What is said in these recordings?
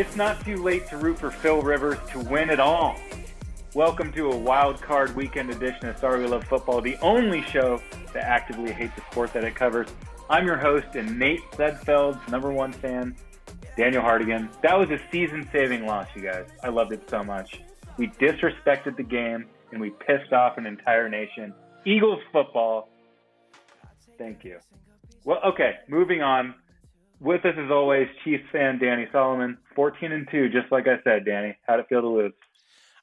It's not too late to root for Phil Rivers to win it all. Welcome to a wild card weekend edition of Sorry We Love Football, the only show that actively hates the sport that it covers. I'm your host and Nate Sudfeld's number one fan, Daniel Hardigan. That was a season saving loss, you guys. I loved it so much. We disrespected the game and we pissed off an entire nation. Eagles football. Thank you. Well, okay, moving on. With us as always, Chiefs fan Danny Solomon, 14 and 2, just like I said, Danny. How'd it feel to lose?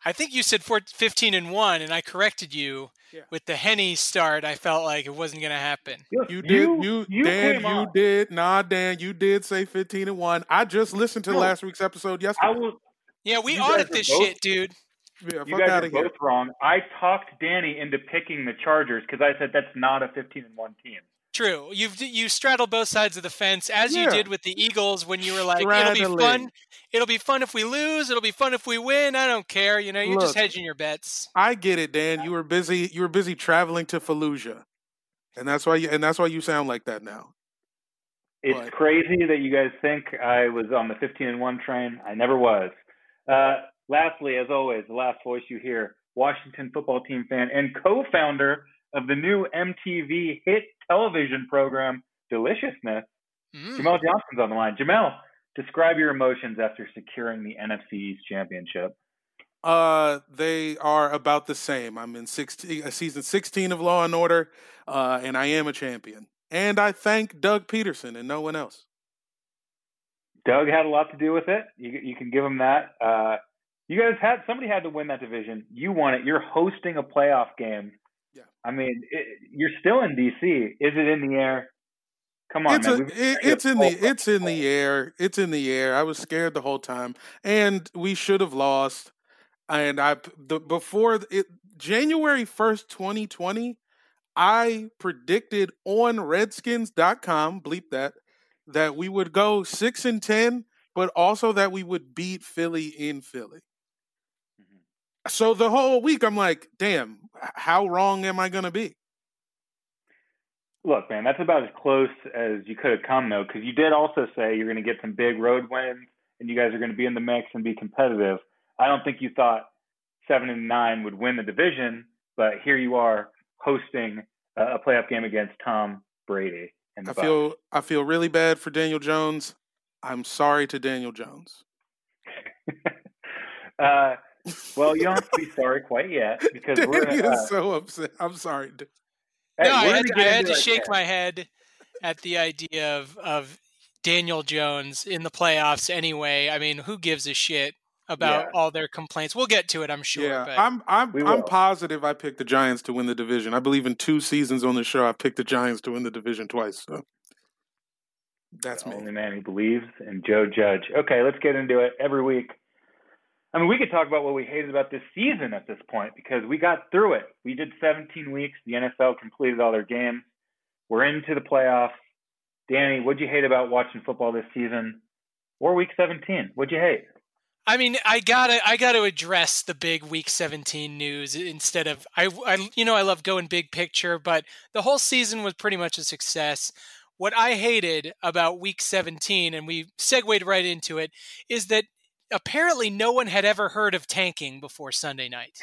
I think you said four, 15 and 1, and I corrected you Yeah. with the Henny start. I felt like it wasn't going to happen. You did, you, Dan, you on. did, nah, Dan, you did say fifteen and one. I just listened to No. last week's episode I yesterday. will. Yeah, we You guys audit this both- shit, dude. yeah, You guys out are of here. both wrong. I talked Danny into picking the Chargers because I said that's not a 15 and 1 team. True. You've you straddled both sides of the fence as you did with the Eagles when you were like, "It'll be fun. It'll be fun if we lose. It'll be fun if we win. I don't care. You know, you're just hedging your bets." I get it, Dan. You were busy. You were busy traveling to Fallujah, and that's why. You, and that's why you sound like that now. It's Right. crazy that you guys think I was on the 15 and 1 train. I never was. Uh, lastly, as always, the last voice you hear, Washington football team fan and co founder of the new MTV hit television program, Deliciousness, Mm. Jamel Johnson's on the line. Jamel, describe your emotions after securing the NFC East championship. Uh, they are about the same. I'm in 16, uh, season 16 of Law and Order, uh, and I am a champion. And I thank Doug Pederson and no one else. Doug had a lot to do with it. You, you can give him that. Uh, you guys had somebody had to win that division. You won it. You're hosting a playoff game. I mean, it, you're still in DC. Is it in the air? Come on, it's man. a, it, it's in the it's in the air. It's in the air. I was scared the whole time, and we should have lost. And I the before it January first, twenty twenty, I predicted on Redskins.com, bleep that, that we would go six and ten, but also that we would beat Philly in Philly. So the whole week, I'm like, damn, how wrong am I going to be? Look, man, that's about as close as you could have come, though, because you did also say you're going to get some big road wins and you guys are going to be in the mix and be competitive. I don't think you thought seven and nine would win the division, but here you are hosting a playoff game against Tom Brady. And I feel I feel really bad for Daniel Jones. I'm sorry to Daniel Jones. uh, well, you don't have to be sorry quite yet because we're gonna, uh, so upset. I'm sorry. hey, no, I had, gonna I had to it shake there. my head at the idea of of Daniel Jones in the playoffs. Anyway, I mean, who gives a shit about Yeah. all their complaints? We'll get to it, I'm sure. yeah, but I'm I'm I'm positive I picked the Giants to win the division. I believe in two seasons on the show I picked the Giants to win the division twice. So that's the me. only man who believes in Joe Judge. Okay, let's get into it every week. I mean, we could talk about what we hated about this season at this point because we got through it. We did 17 weeks. The NFL completed all their games. We're into the playoffs. Danny, what'd you hate about watching football this season or week 17? What'd you hate? I mean, I gotta, I gotta address the big Week 17 news instead of I, I, you know, I love going big picture, but the whole season was pretty much a success. What I hated about Week 17, and we segued right into it, is that apparently no one had ever heard of tanking before Sunday night.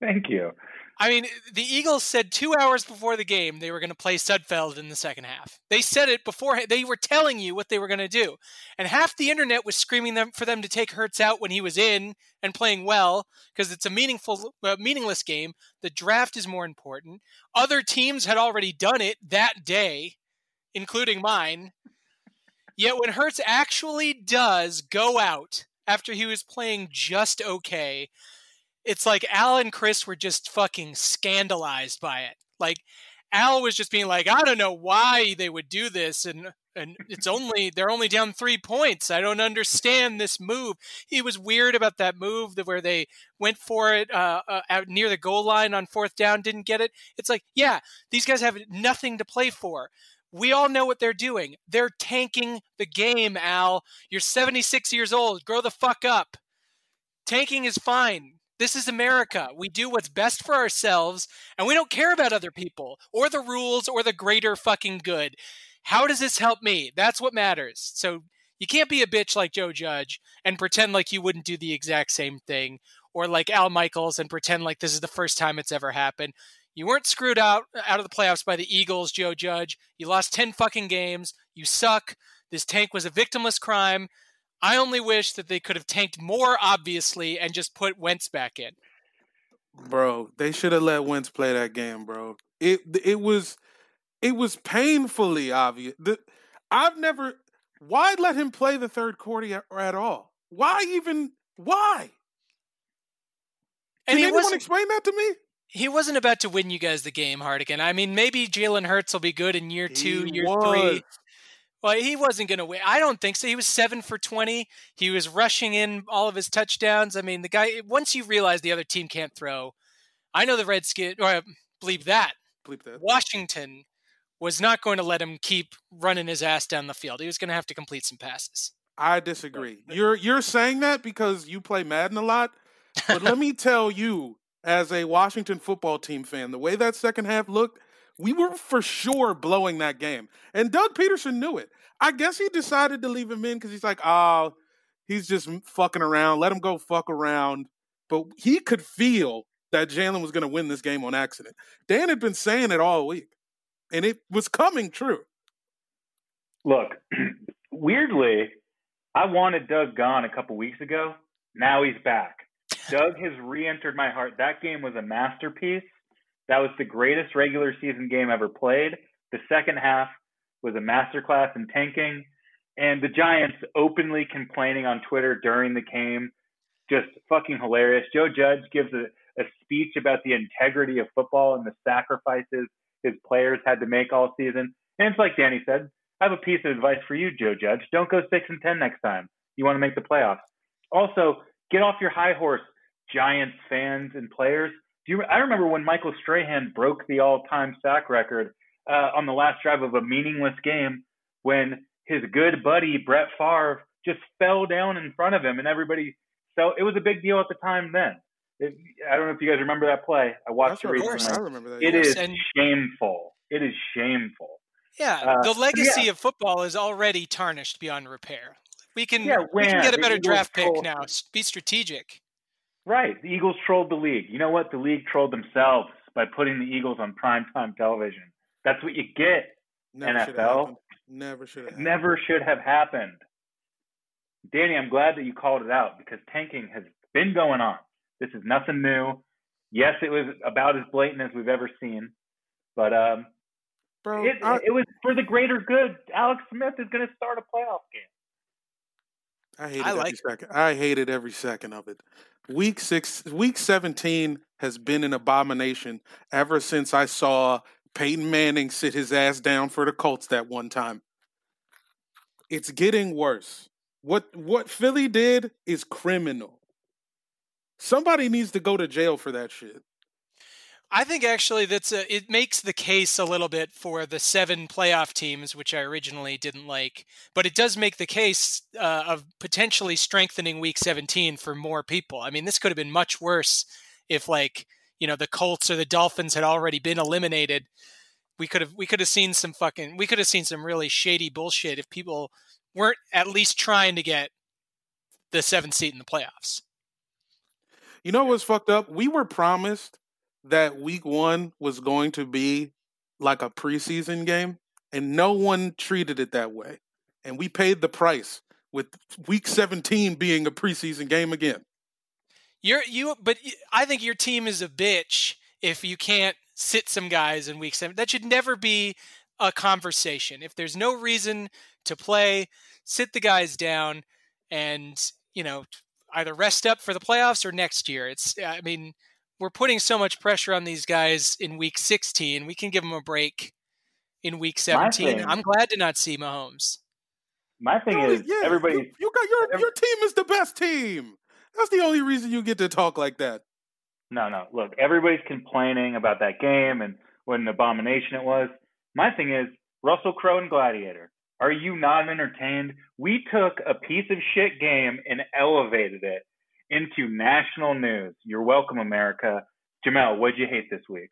Thank you. I mean, the Eagles said two hours before the game they were going to play Sudfeld in the second half. They said it before. They were telling you what they were going to do, and half the internet was screaming them for them to take Hurts out when he was in and playing well because it's a meaningful, uh, meaningless game. The draft is more important. Other teams had already done it that day, including mine. Yet when Hurts actually does go out after he was playing just okay, it's like Al and Chris were just fucking scandalized by it. Like Al was just being like, I don't know why they would do this, and and it's only they're only down three points. I don't understand this move. He was weird about that move where they went for it uh, uh, out near the goal line on fourth down, didn't get it. It's like, yeah, these guys have nothing to play for. We all know what they're doing. They're tanking the game, Al. You're 76 years old. Grow the fuck up. Tanking is fine. This is America. We do what's best for ourselves, and we don't care about other people or the rules or the greater fucking good. How does this help me? That's what matters. So you can't be a bitch like Joe Judge and pretend like you wouldn't do the exact same thing, or like Al Michaels and pretend like this is the first time it's ever happened. You weren't screwed out out of the playoffs by the Eagles, Joe Judge. You lost 10 fucking games. You suck. This tank was a victimless crime. I only wish that they could have tanked more obviously and just put Wentz back in. Bro, they should have let Wentz play that game, bro. It it was it was painfully obvious. The, I've never why let him play the third quarter at, all? Why even why? Can And anyone explain that to me? He wasn't about to win you guys the game, Hardigan. I mean, maybe Jalen Hurts will be good in year two, He year was. three. Well, he wasn't going to win. I don't think so. He was seven for 20. He was rushing in all of his touchdowns. I mean, the guy, once you realize the other team can't throw, I know the Redskins, or believe that. Bleep that. Washington was not going to let him keep running his ass down the field. He was going to have to complete some passes. I disagree. You're you're saying that because you play Madden a lot, but let me tell you, as a Washington football team fan, the way that second half looked, we were for sure blowing that game, and Doug Pederson knew it. I guess he decided to leave him in because he's like, oh, he's just fucking around. Let him go fuck around. But he could feel that Jalen was going to win this game on accident. Dan had been saying it all week, and it was coming true. Look, weirdly, I wanted Doug gone a couple weeks ago. Now he's back. Doug has re-entered my heart. That game was a masterpiece. That was the greatest regular season game ever played. The second half was a masterclass in tanking, and the Giants openly complaining on Twitter during the game, just fucking hilarious. Joe Judge gives a, a speech about the integrity of football and the sacrifices his players had to make all season. And it's like Danny said, I have a piece of advice for you, Joe Judge. Don't go six and ten next time. You want to make the playoffs. Also, get off your high horse, Giants fans and players. Do you? I remember when Michael Strahan broke the all-time sack record uh, on the last drive of a meaningless game when his good buddy Brett Favre just fell down in front of him, and everybody. So it was a big deal at the time. Then It- I don't know if you guys remember that play. I watched it That's recently. right. I remember that. It Yes, is and- shameful. It is shameful. Yeah, Uh, the legacy yeah. of football is already tarnished beyond repair. We can Yeah, we can get a better draft pick now. Be strategic. Right. The Eagles trolled the league. You know what? The league trolled themselves by putting the Eagles on primetime television. That's what you get. Never NFL. happened. Never should have. It never should have happened. Danny, I'm glad that you called it out because tanking has been going on. This is nothing new. Yes, it was about as blatant as we've ever seen, but um, bro. it, I, it was for the greater good. Alex Smith is going to start a playoff game. I hated I every like it. second. I hated every second of it. Week six, week seventeen has been an abomination ever since I saw Peyton Manning sit his ass down for the Colts that one time. It's getting worse. What what Philly did is criminal. Somebody needs to go to jail for that shit. I think actually that's a, it makes the case a little bit for the seven playoff teams, which I originally didn't like, but it does make the case uh, of potentially strengthening Week 17 for more people. I mean, this could have been much worse if like you know the Colts or the Dolphins had already been eliminated. We could have we could have seen some fucking we could have seen some really shady bullshit if people weren't at least trying to get the seventh seat in the playoffs. You know what's fucked up? We were promised that week one was going to be like a preseason game, and no one treated it that way. And we paid the price with week 17 being a preseason game again. You're you, but I think your team is a bitch if you can't sit some guys in week seven. That should never be a conversation. If there's no reason to play, sit the guys down, and you know either rest up for the playoffs or next year. It's I mean we're putting so much pressure on these guys in week 16. We can give them a break in week 17. thing- I'm glad to not see Mahomes. My thing No, is, yeah, everybody. you, you got your every- your team is the best team. That's the only reason you get to talk like that. No, no. Look, everybody's complaining about that game and what an abomination it was. My thing is, Russell Crowe and Gladiator. Are you not entertained? We took a piece of shit game and elevated it into national news. You're welcome, America. Jamel, what'd you hate this week?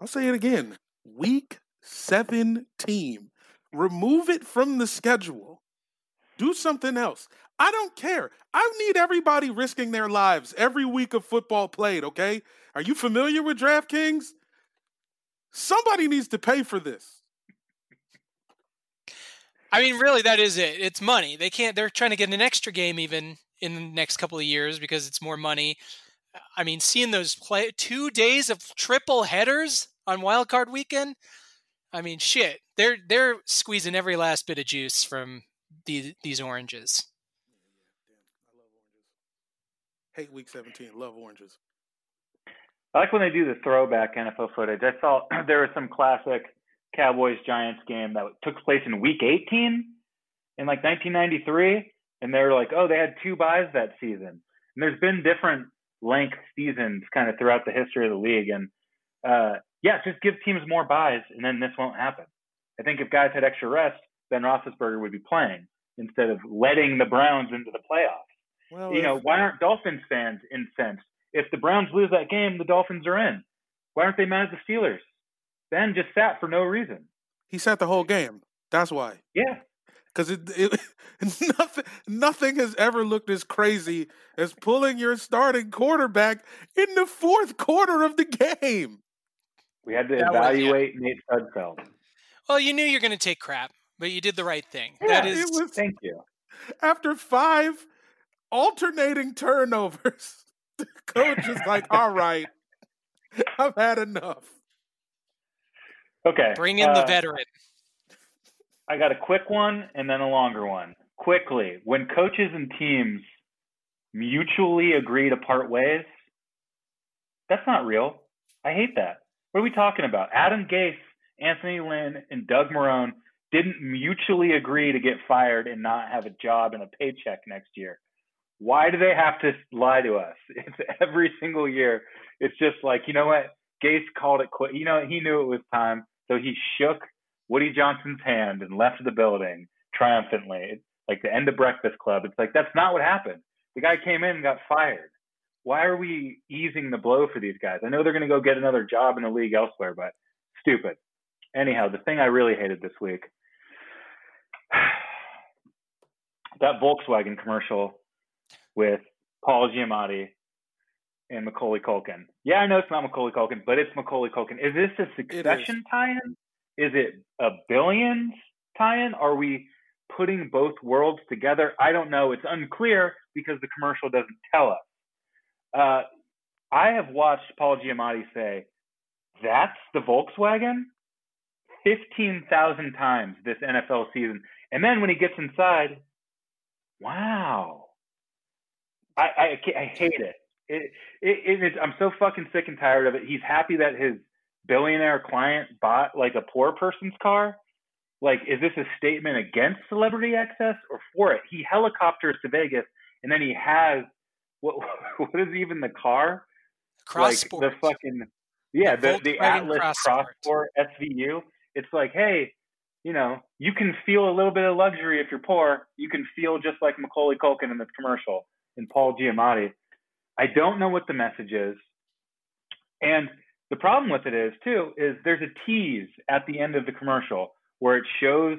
I'll say it again. Week seven team. Remove it from the schedule. Do something else. I don't care. I need everybody risking their lives every week of football played, okay? Are you familiar with DraftKings? Somebody needs to pay for this. I mean, really, that is it. It's money. They can't. They're trying to get an extra game even in the next couple of years because it's more money. I mean, seeing those play two days of triple headers on Wild Card Weekend. I mean, shit. They're they're squeezing every last bit of juice from the, these oranges. Hate week 17. Love oranges. I like when they do the throwback NFL footage. I saw there was some classic Cowboys Giants game that took place in week 18 in like 1993. And they were like, oh, they had two buys that season. And there's been different length seasons kind of throughout the history of the league. And uh, yeah, just give teams more buys and then this won't happen. I think if guys had extra rest, Ben Roethlisberger would be playing instead of letting the Browns into the playoffs. Well, You know, why aren't Dolphins fans incensed? If the Browns lose that game, the Dolphins are in. Why aren't they mad at the Steelers? Ben just sat for no reason. he sat the whole game. That's why. Yeah. Because it, it nothing nothing has ever looked as crazy as pulling your starting quarterback in the fourth quarter of the game. We had to That was- yeah. evaluate Nate Sudfeld. Well, you knew you're going to take crap, but you did the right thing. Yeah, that It is was Thank you. after five alternating turnovers. The coach is like, "All right, I've had enough." Okay. bring in the uh, veteran. I got a quick one and then a longer one. Quickly, when coaches and teams mutually agree to part ways, that's not real. I hate that. What are we talking about? Adam Gase, Anthony Lynn, and Doug Marrone didn't mutually agree to get fired and not have a job and a paycheck next year. Why do they have to lie to us? It's every single year. It's just like, you know what? Gase called it quit. You know, he knew it was time, so he shook Woody Johnson's hand and left the building triumphantly, like the end of Breakfast Club. It's like that's not what happened. The guy came in and got fired. Why are we easing the blow for these guys? I know they're going to go get another job in the league elsewhere, but stupid. Anyhow, the thing I really hated this week that Volkswagen commercial with Paul Giamatti and Macaulay Culkin. Yeah, I know it's not Macaulay Culkin, but it's Macaulay Culkin. Is this a succession tie-in? Is it a billions tie-in? Are we putting both worlds together? I don't know. It's unclear because the commercial doesn't tell us. Uh, I have watched Paul Giamatti say, "That's the Volkswagen," fifteen thousand times this NFL season, and then when he gets inside, wow, I I, I hate it. It, it, it is, I'm so fucking sick and tired of it. He's happy that his billionaire client bought like a poor person's car. Like, is this a statement against celebrity access or for it? He helicopters to Vegas and then he has what what is even the car? Cross like sport. the fucking yeah, the, the Volkswagen Atlas Cross Cross Sport. Sport SVU. It's like, hey, you know, you can feel a little bit of luxury if you're poor. You can feel just like Macaulay Culkin in the commercial and Paul Giamatti. I don't know what the message is. And the problem with it is too is there's a tease at the end of the commercial where it shows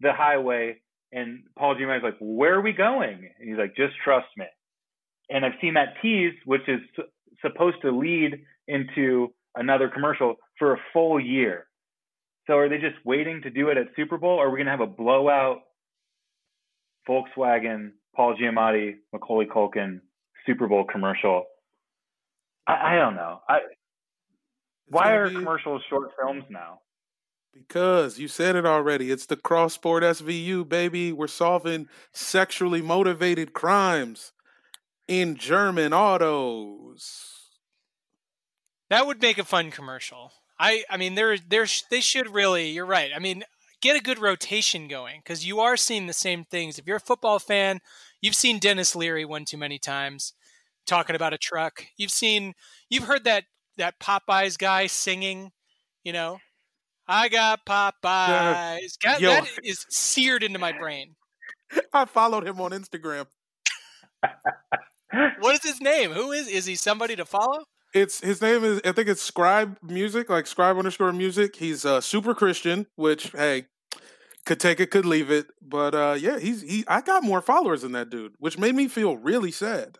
the highway and Paul Giamatti's like, "Where are we going?" And he's like, "Just trust me." And I've seen that tease, which is supposed to lead into another commercial for a full year. So are they just waiting to do it at Super Bowl, or are we going to have a blowout Volkswagen, Paul Giamatti, Macaulay Culkin Super Bowl commercial? I, I don't know. I, why are be- commercials short films now? Because you said it already. It's the cross sport SVU, baby. We're solving sexually motivated crimes in German autos. That would make a fun commercial. I I mean there there they should really. You're right. I mean get a good rotation going because you are seeing the same things. If you're a football fan, you've seen Denis Leary one too many times talking about a truck. You've seen you've heard that that Popeyes guy singing. You know, I got Popeyes. God, Yo. that is seared into my brain. I followed him on Instagram. What is his name? Who is is he? Somebody to follow? It's his name is I think it's Scribe Music, like Scribe underscore Music. He's uh, super Christian, which hey, could take it, could leave it. But uh, yeah, he's he. I got more followers than that dude, which made me feel really sad.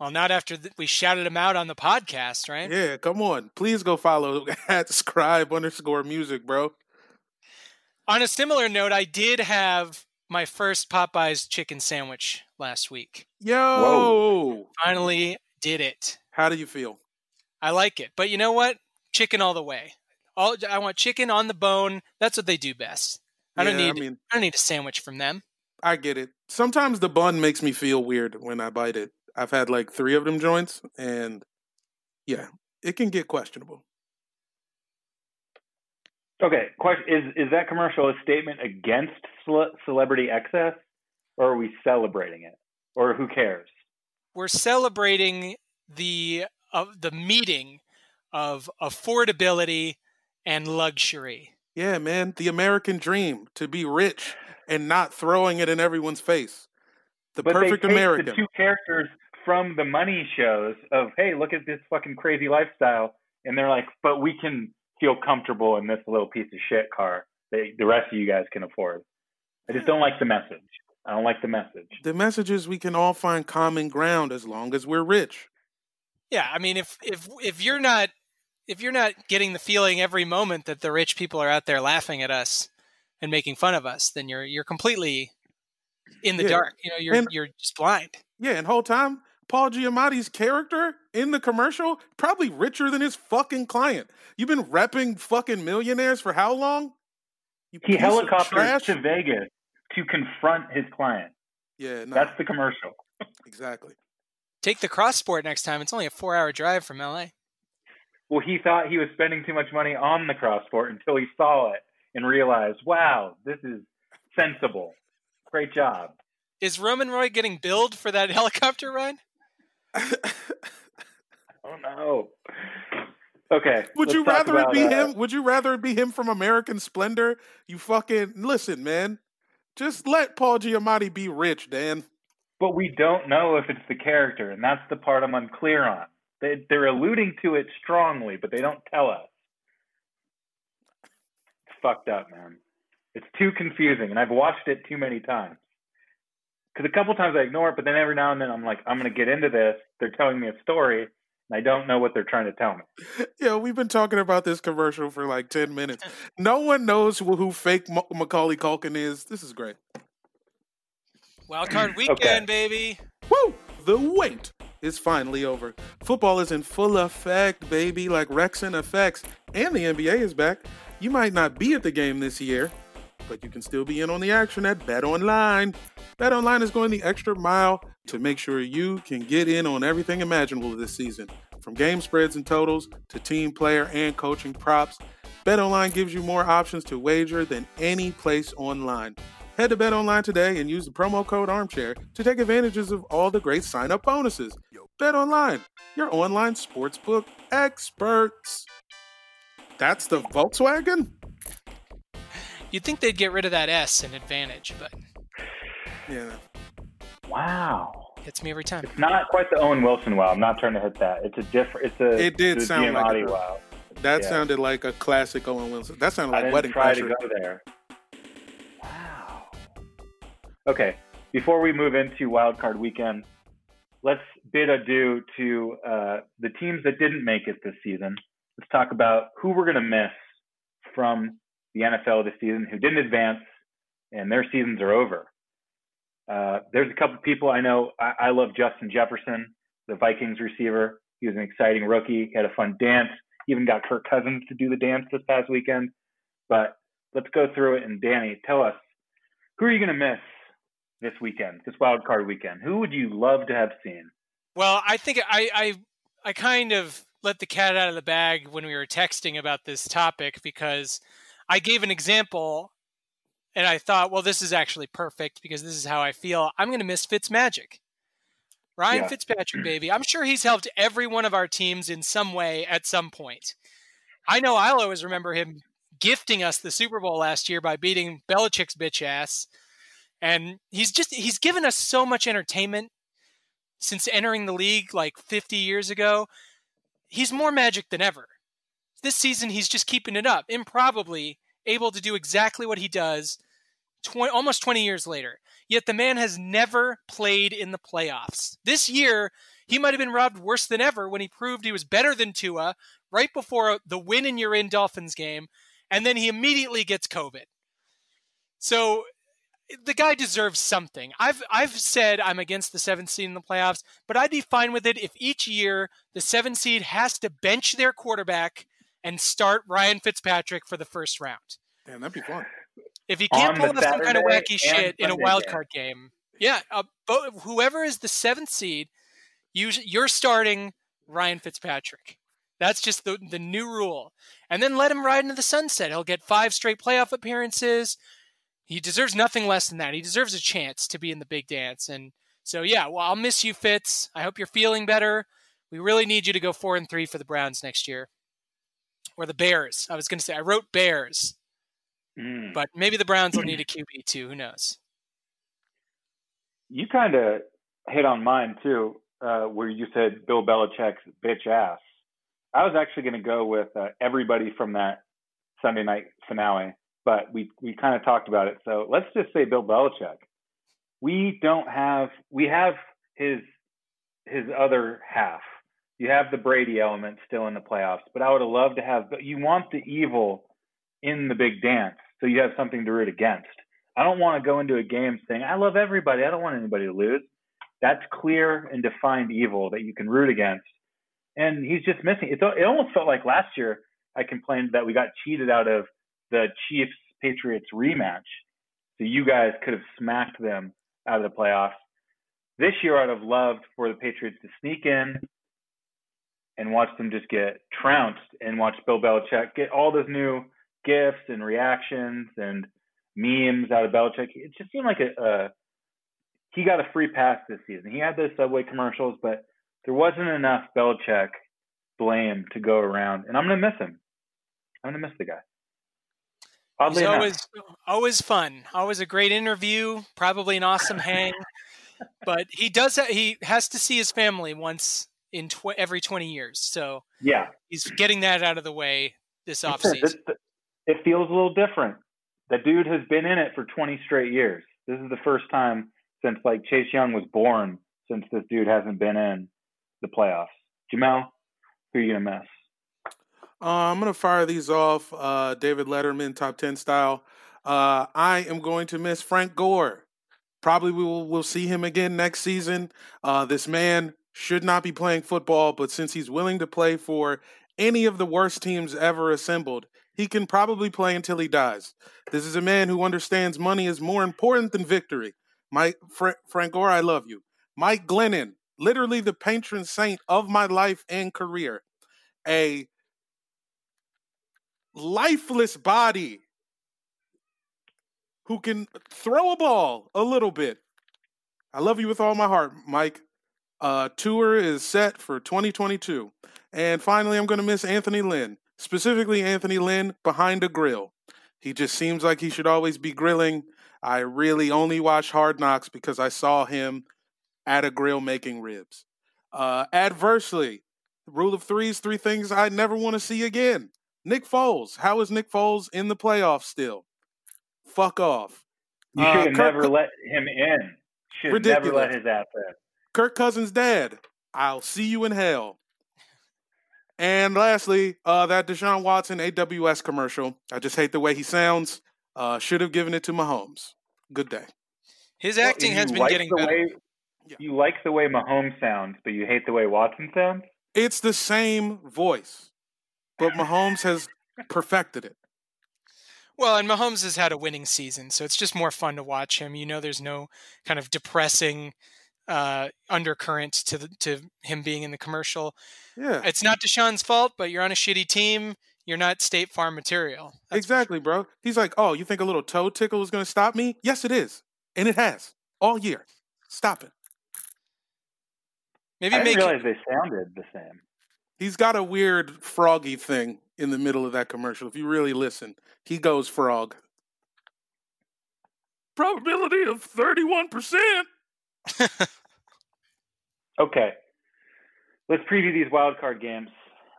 Well, not after th- we shouted him out on the podcast, right? Yeah, come on, please go follow at Scribe underscore Music, bro. On a similar note, I did have my first Popeyes chicken sandwich last week. Yo, Finally did it. how do you feel? I like it. But you know what? Chicken all the way. All I want chicken on the bone. That's what they do best. I don't need I mean, I don't need a sandwich from them. I get it. Sometimes the bun makes me feel weird when I bite it. I've had like three of them joints, and yeah, it can get questionable. Okay, question is is that commercial a statement against cele- celebrity excess, or are we celebrating it, or who cares? We're celebrating the of the meeting of affordability and luxury. Yeah, man, the American dream to be rich and not throwing it in everyone's face. The But perfect they take American. the two characters from the money shows of hey, look at this fucking crazy lifestyle, and they're like, but we can feel comfortable in this little piece of shit car that the rest of you guys can afford. I just don't like the message. I don't like the message. the message is we can all find common ground as long as we're rich. Yeah, I mean if if if you're not if you're not getting the feeling every moment that the rich people are out there laughing at us and making fun of us, then you're you're completely in the Yeah. dark. You know, you're And- you're just blind. Yeah, and whole time, Paul Giamatti's character in the commercial probably richer than his fucking client. You've been repping fucking millionaires for how long? You He piece of helicoptered trash. to Vegas to confront his client. Yeah, no, That's the commercial. exactly. Take the cross sport next time. It's only a four hour drive from LA. Well, he thought he was spending too much money on the crossport until he saw it and realized, wow, this is sensible. Great job. Is Roman Roy getting billed for that helicopter ride? Oh no. Okay. Would you rather it be uh, him? Would you rather it be him from American Splendor? You fucking listen, man. Just let Paul Giamatti be rich, Dan. But we don't know if it's the character, and that's the part I'm unclear on. They, they're alluding to it strongly, but they don't tell us. It's fucked up, man. It's too confusing, and I've watched it too many times. Because a couple times I ignore it, but then every now and then I'm like, I'm going to get into this. They're telling me a story, and I don't know what they're trying to tell me. Yeah, we've been talking about this commercial for like 10 minutes. No one knows who, who fake Ma- Macaulay Culkin is. This is great. Wildcard weekend, baby. Woo! The wait is finally over. Football is in full effect, baby, like Rexon effects. And the NBA is back. You might not be at the game this year, but you can still be in on the action at Bet Online. Bet Online is going the extra mile to make sure you can get in on everything imaginable this season. From game spreads and totals to team player and coaching props, Bet Online gives you more options to wager than any place online. Head to Bet Online today and use the promo code Armchair to take advantages of all the great sign up bonuses. Bet Online, your online sportsbook experts. That's the Volkswagen? You'd think they'd get rid of that S in advantage, but Yeah. Wow. hits me every time. It's not quite the Owen Wilson wow. I'm not trying to hit that. It's a different. It's a. It did a sound like a, it. wow. That Yeah. sounded like a classic Owen Wilson. That sounded I like didn't Wedding try Crasher. to go there. Wow. Okay. Before we move into Wild Card Weekend, let's bid adieu to uh, the teams that didn't make it this season. Let's talk about who we're going to miss from the NFL this season who didn't advance and their seasons are over. Uh, there's a couple people I know. I, I love Justin Jefferson, the Vikings receiver. He was an exciting rookie. He had a fun dance. Even got Kirk Cousins to do the dance this past weekend. But let's go through it. And Danny, tell us who are you going to miss this weekend, this wild card weekend? Who would you love to have seen? Well, I think I, I I kind of let the cat out of the bag when we were texting about this topic because I gave an example and I thought, well, this is actually perfect because this is how I feel. I'm going to miss Fitz Magic. Ryan Yeah. Fitzpatrick, baby. I'm sure he's helped every one of our teams in some way at some point. I know I'll always remember him gifting us the Super Bowl last year by beating Belichick's bitch ass. And he's just he's given us so much entertainment since entering the league like 50 years ago. He's more magic than ever. This season he's just keeping it up, improbably able to do exactly what he does 20, almost 20 years later. Yet the man has never played in the playoffs. This year, he might have been robbed worse than ever when he proved he was better than Tua right before the win in your in Dolphins game, and then he immediately gets COVID. So the guy deserves something. I've I've said I'm against the seventh seed in the playoffs, but I'd be fine with it if each year the seventh seed has to bench their quarterback and start Ryan Fitzpatrick for the first round. Damn, that'd be fun. If he can't On pull the off some kind of wacky and shit in a wild game. card game, yeah, uh, bo- whoever is the seventh seed, you, you're starting Ryan Fitzpatrick. That's just the the new rule, and then let him ride into the sunset. He'll get five straight playoff appearances. He deserves nothing less than that. He deserves a chance to be in the big dance, and so yeah. Well, I'll miss you, Fitz. I hope you're feeling better. We really need you to go four and three for the Browns next year, or the Bears. I was going to say I wrote Bears, Mm. but maybe the Browns will need a QB too. Who knows? You kind of hit on mine too, uh, where you said Bill Belichick's bitch ass. I was actually going to go with uh, everybody from that Sunday night finale, but we we kind of talked about it. So let's just say Bill Belichick. We don't have we have his his other half. You have the Brady element still in the playoffs, but I would have loved to have. But you want the evil in the big dance, so you have something to root against. I don't want to go into a game saying I love everybody. I don't want anybody to lose. That's clear and defined evil that you can root against. And he's just missing. It, it almost felt like last year I complained that we got cheated out of the Chiefs Patriots rematch. So you guys could have smacked them out of the playoffs. This year I'd have loved for the Patriots to sneak in and watch them just get trounced and watch Bill Belichick get all those new gifts and reactions and memes out of Belichick. It just seemed like a, a he got a free pass this season. He had those Subway commercials, but there wasn't enough Belichick blame to go around, and I'm gonna miss him. I'm gonna miss the guy. Oddly He's enough, always always fun. Always a great interview. Probably an awesome hang. But he does. Ha- he has to see his family once in tw- every twenty years. So yeah, he's getting that out of the way this It- offseason. it- it feels a little different. The dude has been in it for 20 straight years. This is the first time since like Chase Young was born since this dude hasn't been in the playoffs. Jamel, who are you gonna miss? Uh, I'm gonna fire these off, uh, David Letterman top ten style. Uh, I am going to miss Frank Gore. Probably we will we'll see him again next season. Uh, this man should not be playing football, but since he's willing to play for any of the worst teams ever assembled, he can probably play until he dies. This is a man who understands money is more important than victory. Mike Fra- Frank Gore, I love you. Mike Glennon, literally the patron saint of my life and career. A lifeless body who can throw a ball a little bit. I love you with all my heart, Mike. Uh, tour is set for 2022. And finally, I'm going to miss Anthony Lynn, specifically Anthony Lynn behind a grill. He just seems like he should always be grilling. I really only watch Hard Knocks because I saw him at a grill making ribs. Uh, adversely, rule of threes, three things I never want to see again. Nick Foles. How is Nick Foles in the playoffs still? Fuck off. You Uh, should have Kirk- never let him in. Should have never let his ass in. Kirk Cousins' dad. I'll see you in hell. And lastly, uh, that Deshaun Watson AWS commercial. I just hate the way he sounds. Uh, should have given it to Mahomes. Good day. His acting you has been like getting the better. Way, Yeah. You like the way Mahomes sounds, but you hate the way Watson sounds. It's the same voice, but Mahomes has perfected it. Well, and Mahomes has had a winning season, so it's just more fun to watch him. You know, there's no kind of depressing uh, undercurrent to the, to him being in the commercial. Yeah, It's not Deshaun's fault, but you're on a shitty team. You're not State Farm material. That's for exactly, bro. He's like, oh, you think a little toe tickle is going to stop me? Yes, it is, and it has all year. Stop it. Maybe I make didn't realize they sounded the same. He's got a weird froggy thing in the middle of that commercial. If you really listen, he goes frog. Probability of thirty-one percent. Okay, let's preview these wild card games.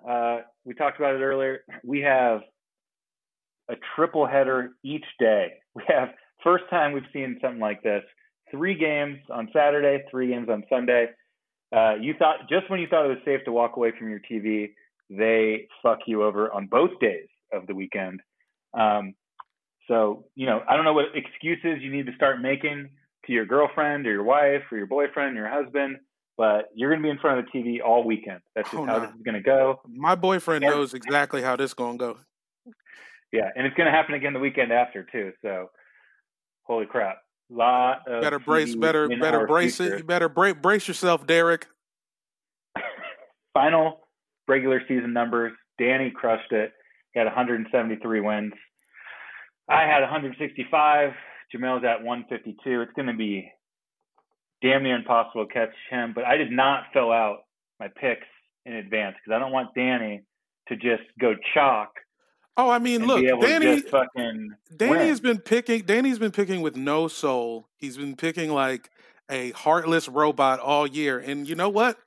Uh, we talked about it earlier. We have a triple header each day. We have first time we've seen something like this. Three games on Saturday, three games on Sunday. Uh, you thought just when you thought it was safe to walk away from your TV, they fuck you over on both days of the weekend. Um, so you know, I don't know what excuses you need to start making to your girlfriend or your wife or your boyfriend or your husband, but you're going to be in front of the TV all weekend. That's just Oh, how no. this is going to go. My boyfriend Yeah. knows exactly how this is gonna go. Yeah, and it's going to happen again the weekend after too. So, holy crap! Lot of better brace, TV better, better brace future. it. You better brace, brace yourself, Derek. Final regular season numbers. Danny crushed it. He had 173 wins. I had 165. Jamel's at 152. It's going to be damn near impossible to catch him, but I did not fill out my picks in advance because I don't want Danny to just go chalk Oh, I mean, look, Danny. Fucking Danny win. has been picking. Danny's been picking with no soul. He's been picking like a heartless robot all year, and you know what?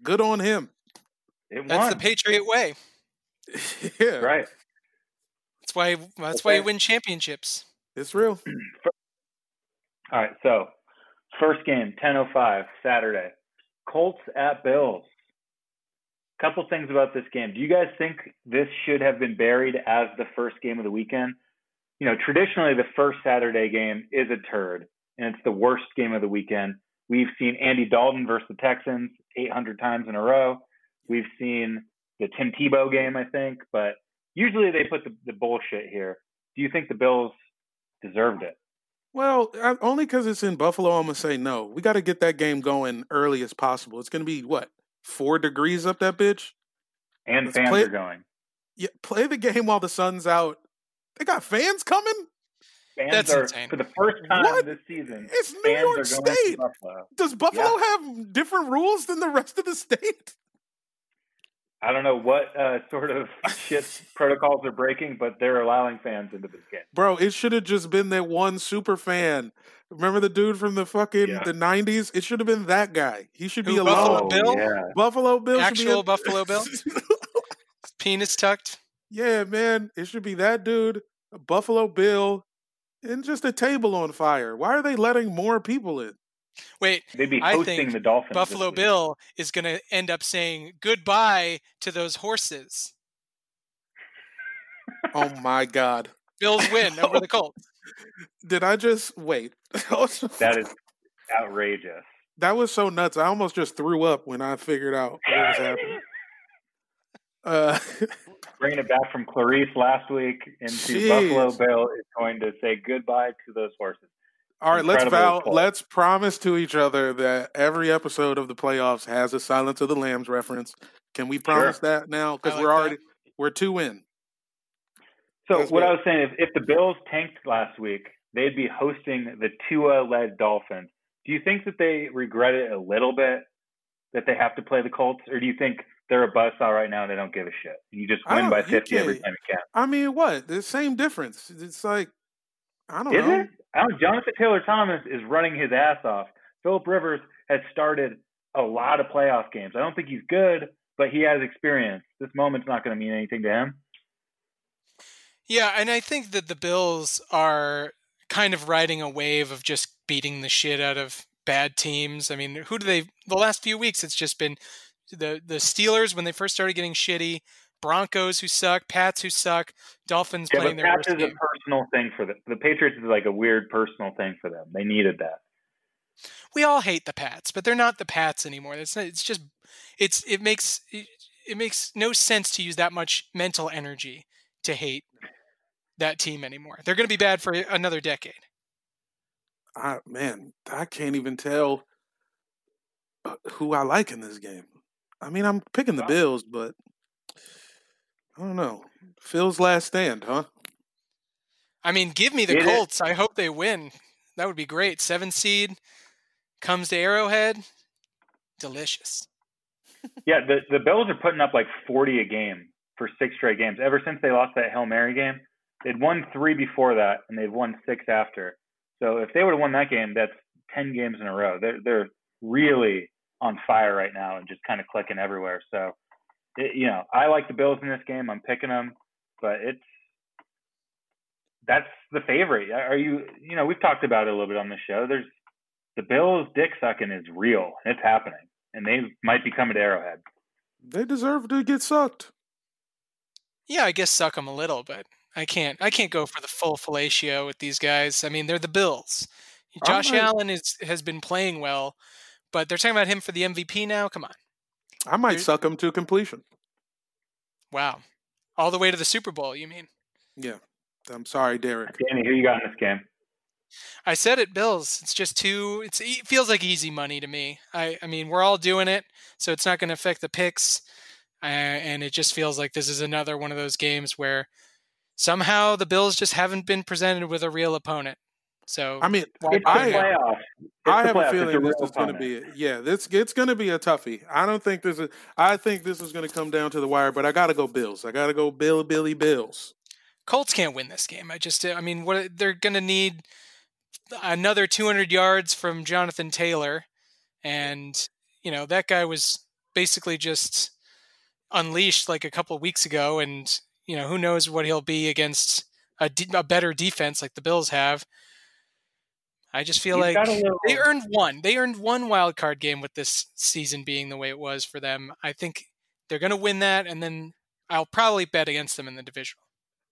Good on him. It that's the Patriot way. yeah, right. That's why. That's why you win championships. It's real. All right, so first game, 10:05 Saturday. Colts at Bills. Couple things about this game. Do you guys think this should have been buried as the first game of the weekend? You know, traditionally the first Saturday game is a turd, and it's the worst game of the weekend. We've seen Andy Dalton versus the Texans 800 times in a row. We've seen the Tim Tebow game, I think, but usually they put the, the bullshit here. Do you think the Bills deserved it? Well, I, only because it's in Buffalo, I'm gonna say no. We got to get that game going early as possible. It's gonna be what four degrees up that bitch. And Let's fans play- are going. Yeah, play the game while the sun's out. They got fans coming. Fans That's are insane. for the first time What? this season. It's New fans York are State. Buffalo. Does Buffalo have different rules than the rest of the state? I don't know what uh, sort of shit protocols are breaking, but they're allowing fans into this game. Bro, it should have just been that one super fan. Remember the dude from the fucking Yeah. the nineties? It should have been that guy. He should be Who, alone. Buffalo Bill? Oh, Yeah. Buffalo Bill. should be Actual in- Buffalo Bill? Penis tucked. yeah, man. It should be that dude, Buffalo Bill, and just a table on fire. Why are they letting more people in? Wait, They'd be I think the Dolphins. Buffalo. Bill is going to end up saying goodbye to those horses. Oh my god. Bills win over the Colts. Did I just wait? That is outrageous. that was so nuts. I almost just threw up when I figured out what was happening. Uh, Bringing it back from Clarice last week into Jeez. Buffalo Bill is going to say goodbye to those horses. All right, let's vow. quote. Let's promise to each other that every episode of the playoffs has a Silence of the Lambs reference. Can we promise that now? Because I we're like that. already we're two in. So That's what I was saying is, if the Bills tanked last week, they'd be hosting the Tua-led Dolphins. Do you think that they regret it a little bit that they have to play the Colts, or do you think they're a buzzsaw right now and they don't give a shit? You just win by 50 every time you can. I mean, what? The same difference. It's like I don't Is know. it? I don't, Jonathan Taylor Thomas is running his ass off. Philip Rivers has started a lot of playoff games. I don't think he's good, but he has experience. This moment's not going to mean anything to him. Yeah, and I think that the Bills are kind of riding a wave of just beating the shit out of bad teams. I mean, who do they? The last few weeks, it's just been the the Steelers when they first started getting shitty, Broncos who suck, Pats who suck, Dolphins Yeah, playing but their Pats worst is a personal thing for them. The Patriots is like a weird personal thing for them. They needed that. We all hate the Pats, but they're not the Pats anymore. It's not, it's just it's it makes it, it makes no sense to use that much mental energy to hate that team anymore. They're going to be bad for another decade. I, man, I can't even tell uh, who I like in this game. I mean, I'm picking the Bills, but I don't know. Phil's last stand, huh? I mean, give me the It is- Colts. I hope they win. That would be great. Seven seed comes to Arrowhead. Delicious. Yeah, the the Bills are putting up like 40 a game for six straight games. Ever since they lost that Hail Mary game, they'd won three before that, and they've won six after. So if they would have won that game, that's 10 games in a row. They're they're really on fire right now and just kind of clicking everywhere. So, it, you know, I like the Bills in this game. I'm picking them, but it's that's the favorite. Are you? You know, we've talked about it a little bit on the show. There's the Bills dick sucking is real. It's happening, and they might be coming to Arrowhead. They deserve to get sucked. Yeah, I guess suck them a little, but I can't. I can't go for the full fellatio with these guys. I mean, they're the Bills. Josh might- Allen is has been playing well, but they're talking about him for the MVP now. Come on, I might Dude. suck them to completion. wow, all the way to the Super Bowl. You mean? Yeah. I'm sorry, Derek. Danny, who you got in this game? I said it, Bills. It's just too. It's, it feels like easy money to me. I, I mean, we're all doing it, so it's not going to affect the picks, uh, and it just feels like this is another one of those games where somehow the Bills just haven't been presented with a real opponent. So I mean, Why It's the I, playoffs. It's I have playoffs. a feeling real this is going to opponent. be yeah, this it's going to be a toughie. I don't think this is. I think this is going to come down to the wire, but I got to go Bills. I got to go Bill Billy Bills. Colts can't win this game. I just, I mean, what they're going to need another 200 yards from Jonathan Taylor, and you know that guy was basically just unleashed like a couple of weeks ago, and you know who knows what he'll be against a, de- a better defense like the Bills have. I just feel He's like little- they earned one. They earned one wild card game with this season being the way it was for them. I think they're going to win that, and then I'll probably bet against them in the division.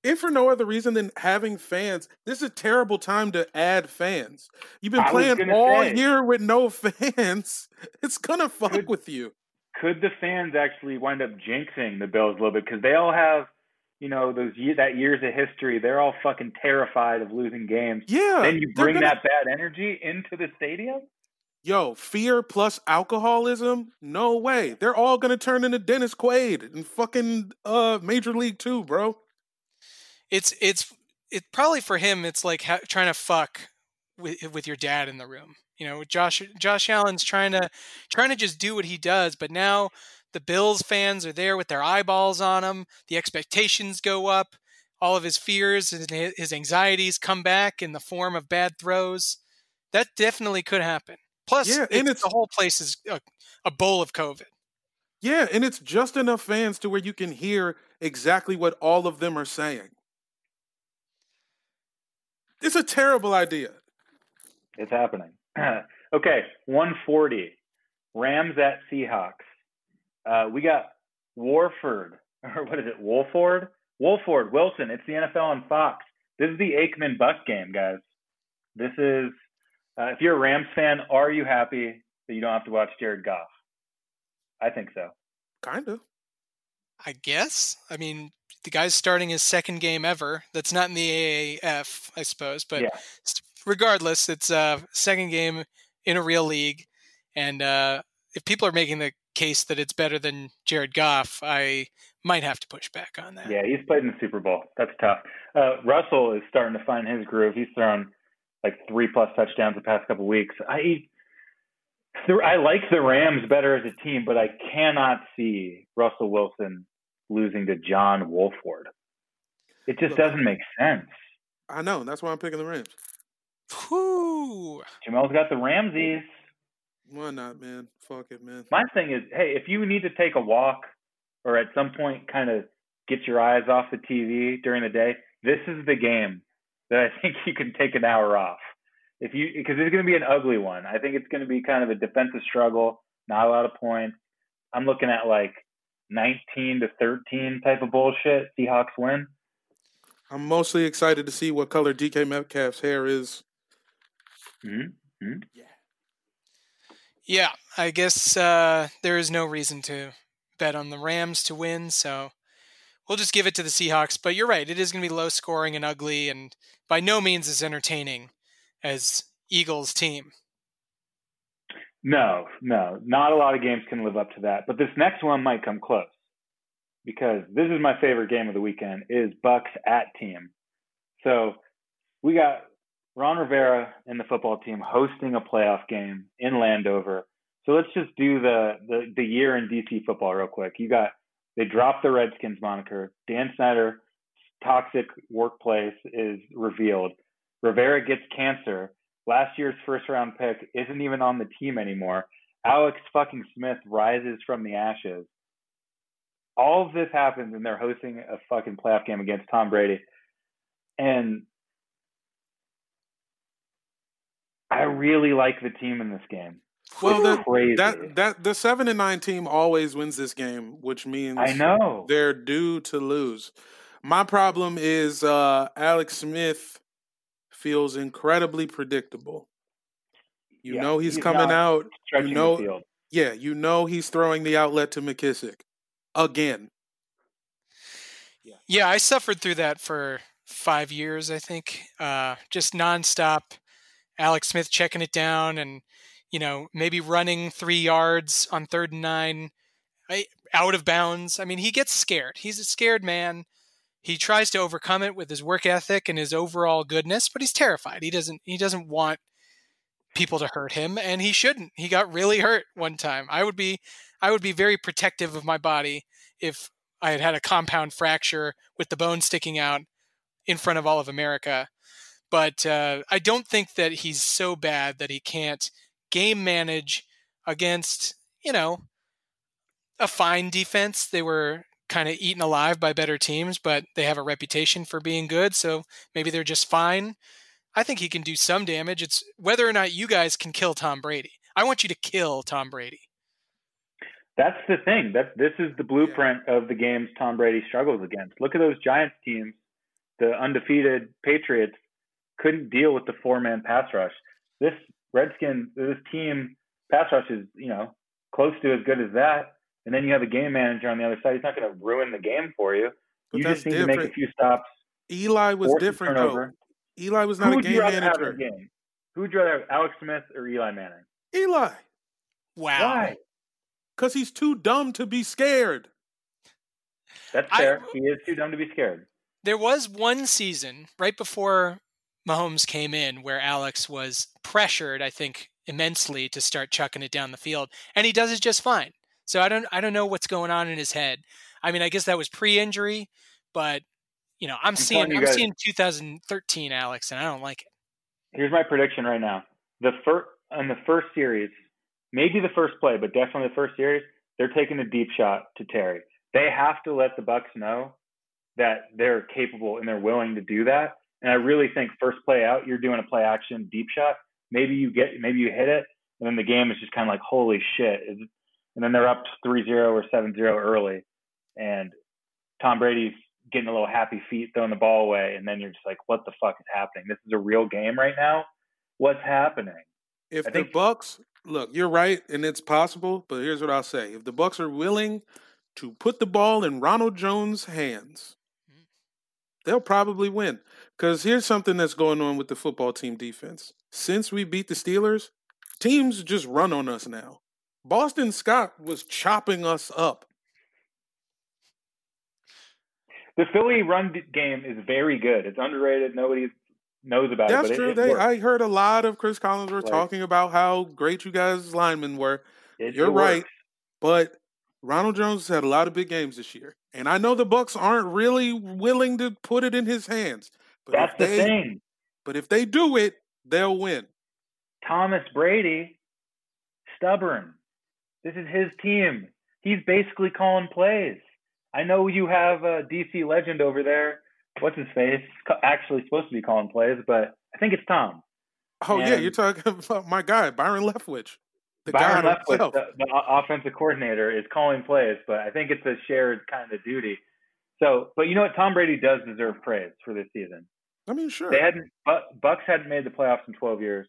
If for no other reason than having fans, this is a terrible time to add fans. You've been I playing all say. year with no fans. It's gonna fuck Good- with you. Could the fans actually wind up jinxing the Bills a little bit because they all have, you know, those ye- that years of history. They're all fucking terrified of losing games. Yeah. then you bring gonna- that bad energy into the stadium. Yo, fear plus alcoholism? No way. They're all gonna turn into Dennis Quaid in fucking uh Major League Two, bro. it's it's it probably for him it's like ha- trying to fuck with with your dad in the room you know josh josh allen's trying to trying to just do what he does but now the bills fans are there with their eyeballs on him the expectations go up all of his fears and his anxieties come back in the form of bad throws that definitely could happen plus Yeah, and it's, it's- the whole place is a, a bowl of covid Yeah, and it's just enough fans to where you can hear exactly what all of them are saying. It's a terrible idea. It's happening. okay, 140. Rams at Seahawks. Uh, we got Warford, or what is it, Wolford? Wolford, Wilson. It's the NFL on Fox. This is the Aikman Buck game, guys. This is, uh, if you're a Rams fan, are you happy that you don't have to watch Jared Goff? I think so. Kind of. I guess. I mean, the guy's starting his second game ever. That's not in the AAF, I suppose, but Yeah. regardless, it's a second game in a real league. And uh, if people are making the case that it's better than Jared Goff, I might have to push back on that. Yeah, he's played in the Super Bowl. That's tough. Uh, Russell is starting to find his groove. He's thrown like three plus touchdowns the past couple weeks. I I like the Rams better as a team, but I cannot see Russell Wilson losing to John Wolford. It just Look. doesn't make sense. I know. That's why I'm picking the Rams. Whew. Jamel's got the Ramses. Why not, man? Fuck it, man. My thing is, hey, if you need to take a walk or at some point kind of get your eyes off the TV during the day, this is the game that I think you can take an hour off. if you because it's going to be an ugly one. I think it's going to be kind of a defensive struggle, not a lot of points. I'm looking at like 19 to 13 type of bullshit. Seahawks win. I'm mostly excited to see what color DK Metcalf's hair is. hmm Yeah, I guess uh, there is no reason to bet on the Rams to win, so we'll just give it to the Seahawks. But you're right; it is going to be low scoring and ugly, and by no means as entertaining as Eagles' team. No, no, not a lot of games can live up to that. But this next one might come close because this is my favorite game of the weekend is Bucks at team. So we got Ron Rivera and the football team hosting a playoff game in Landover. So let's just do the the, the year in DC football real quick. You got they dropped the Redskins moniker. Dan Snyder toxic workplace is revealed. Rivera gets cancer. Last year's first round pick isn't even on the team anymore. Alex fucking Smith rises from the ashes. All of this happens and they're hosting a fucking playoff game against Tom Brady. And I really like the team in this game. Well, It's the, crazy. that that the seven and nine team always wins this game, which means I know. they're due to lose. My problem is uh, Alex Smith feels incredibly predictable. You Yeah, know he's, he's coming out. You know, the field. yeah, you know he's throwing the outlet to McKissic again. Yeah, I suffered through that for five years, I think. Uh, just nonstop. Alex Smith checking it down and, you know, maybe running three yards on third and nine I, out of bounds. I mean, he gets scared. He's a scared man. He tries to overcome it with his work ethic and his overall goodness, but he's terrified. He doesn't he doesn't want people to hurt him and he shouldn't. He got really hurt one time. I would be I would be very protective of my body if I had had a compound fracture with the bone sticking out in front of all of America. But uh, I don't think that he's so bad that he can't game manage against, you know, a fine defense. They were kind of eaten alive by better teams, but they have a reputation for being good. So maybe they're just fine. I think he can do some damage. It's whether or not you guys can kill Tom Brady. I want you to kill Tom Brady. That's the thing. That this is the blueprint of the games Tom Brady struggles against. Look at those Giants teams. The undefeated Patriots couldn't deal with the four man pass rush. This Redskin, this team pass rush is, you know, close to as good as that. And then you have a game manager on the other side. He's not going to ruin the game for you. But you just need to make a few stops. Eli was different though. Eli was Who not a would you game rather have in manager. game? Who would you rather have, Alex Smith or Eli Manning? Eli, Wow. Why? because he's too dumb to be scared. That's I- fair. he is too dumb to be scared. There was one season right before Mahomes came in where Alex was pressured, I think, immensely to start chucking it down the field, and he does it just fine. So I don't I don't know what's going on in his head. I mean, I guess that was pre-injury, but you know, I'm, seeing telling you I'm guys- seeing 2013 Alex, and I don't like it. here's my prediction right now. The first on the first series, maybe the first play, but definitely the first series, they're taking a deep shot to Terry. They have to let the Bucks know that they're capable and they're willing to do that. And I really think first play out, you're doing a play action deep shot. Maybe you get, maybe you hit it, and then the game is just kind of like, holy shit! Is- And then they're up 3-0 or 7-0 early, and Tom Brady's getting a little happy feet throwing the ball away, and then you're just like, what the fuck is happening? This is a real game right now. What's happening? If I the think- Bucks look, you're right, and it's possible. But here's what I'll say: if the Bucks are willing to put the ball in Ronald Jones' hands, mm-hmm. they'll probably win. Because here's something that's going on with the football team defense. Since we beat the Steelers, teams just run on us now. Boston Scott was chopping us up. The Philly run game is very good. It's underrated. Nobody knows about That's it. That's true. It, it they. I heard a lot of Chris Collins were Like- talking about how great you guys linemen were. You're right. works. But Ronald Jones had a lot of big games this year, and I know the Bucks aren't really willing to put it in his hands. But That's the they, thing. But if they do it, they'll win. Thomas Brady, stubborn. This is his team. He's basically calling plays. I know you have a DC legend over there. What's his face? Actually supposed to be calling plays, but I think it's Tom. Oh yeah, you're talking about my guy Byron Leftwich, the Byron Leftwich, the, the offensive coordinator, is calling plays, but I think it's a shared kind of duty. So, but you know what? Tom Brady does deserve praise for this season. I mean, sure. They hadn't, Bu- Bucks hadn't made the playoffs in 12 years.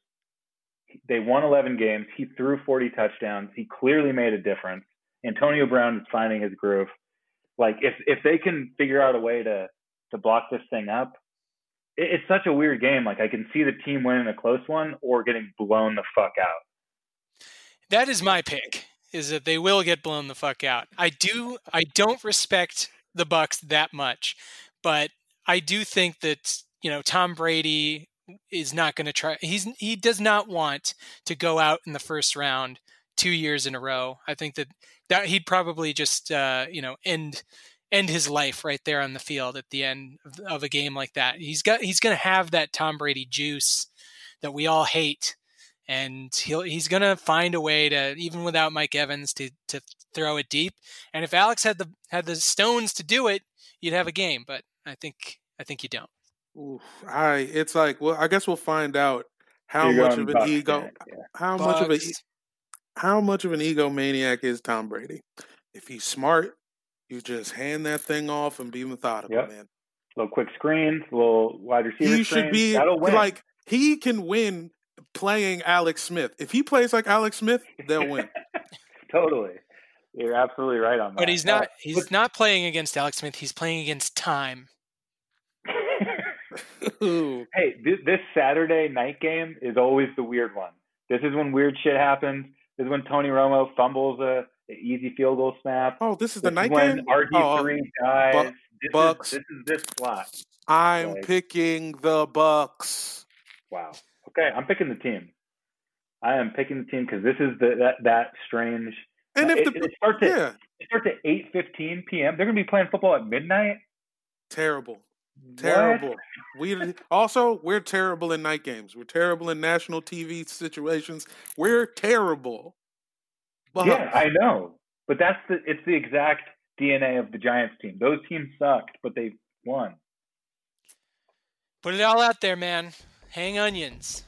They won 11 games. He threw 40 touchdowns. He clearly made a difference. Antonio Brown is finding his groove. Like if if they can figure out a way to to block this thing up, it, it's such a weird game. Like I can see the team winning a close one or getting blown the fuck out. That is my pick. Is that they will get blown the fuck out. I do. I don't respect the Bucks that much, but I do think that you know Tom Brady is not going to try. He's he does not want to go out in the first round two years in a row. I think that that he'd probably just uh, you know end end his life right there on the field at the end of, of a game like that. He's got he's going to have that Tom Brady juice that we all hate and he'll he's gonna find a way to even without Mike Evans to to throw it deep. And if Alex had the had the stones to do it, you'd have a game. But I think I think you don't. Oof, I it's like well, I guess we'll find out how You're much of an ego, yeah, yeah. how much of a Bucks. how much of an egomaniac is Tom Brady? If he's smart, you just hand that thing off and be methodical, Yep. man. Little quick screens, little wide receiver. He should be win. like he can win playing Alex Smith. If he plays like Alex Smith, they'll win. totally. You're absolutely right on that. But he's Uh, not he's not playing against Alex Smith. He's playing against time. Hey, this, this Saturday night game is always the weird one. This is when weird shit happens. This is when Tony Romo fumbles a, easy field goal snap. oh, this is the This night is when game. RG Oh, three dies. Bu- this Bucks. Is, this is this slot. I'm Like- picking the Bucks. Wow. Okay, I'm picking the team. I am picking the team because this is the that that strange. And if it, the it starts at yeah, it starts at eight fifteen p.m. They're gonna be playing football at midnight. terrible. What? Terrible. We also we're terrible in night games. We're terrible in national TV situations. We're terrible. But Yeah, I know, but that's the it's the exact DNA of the Giants team. Those teams sucked, but they won. Put it all out there, man. Hang onions.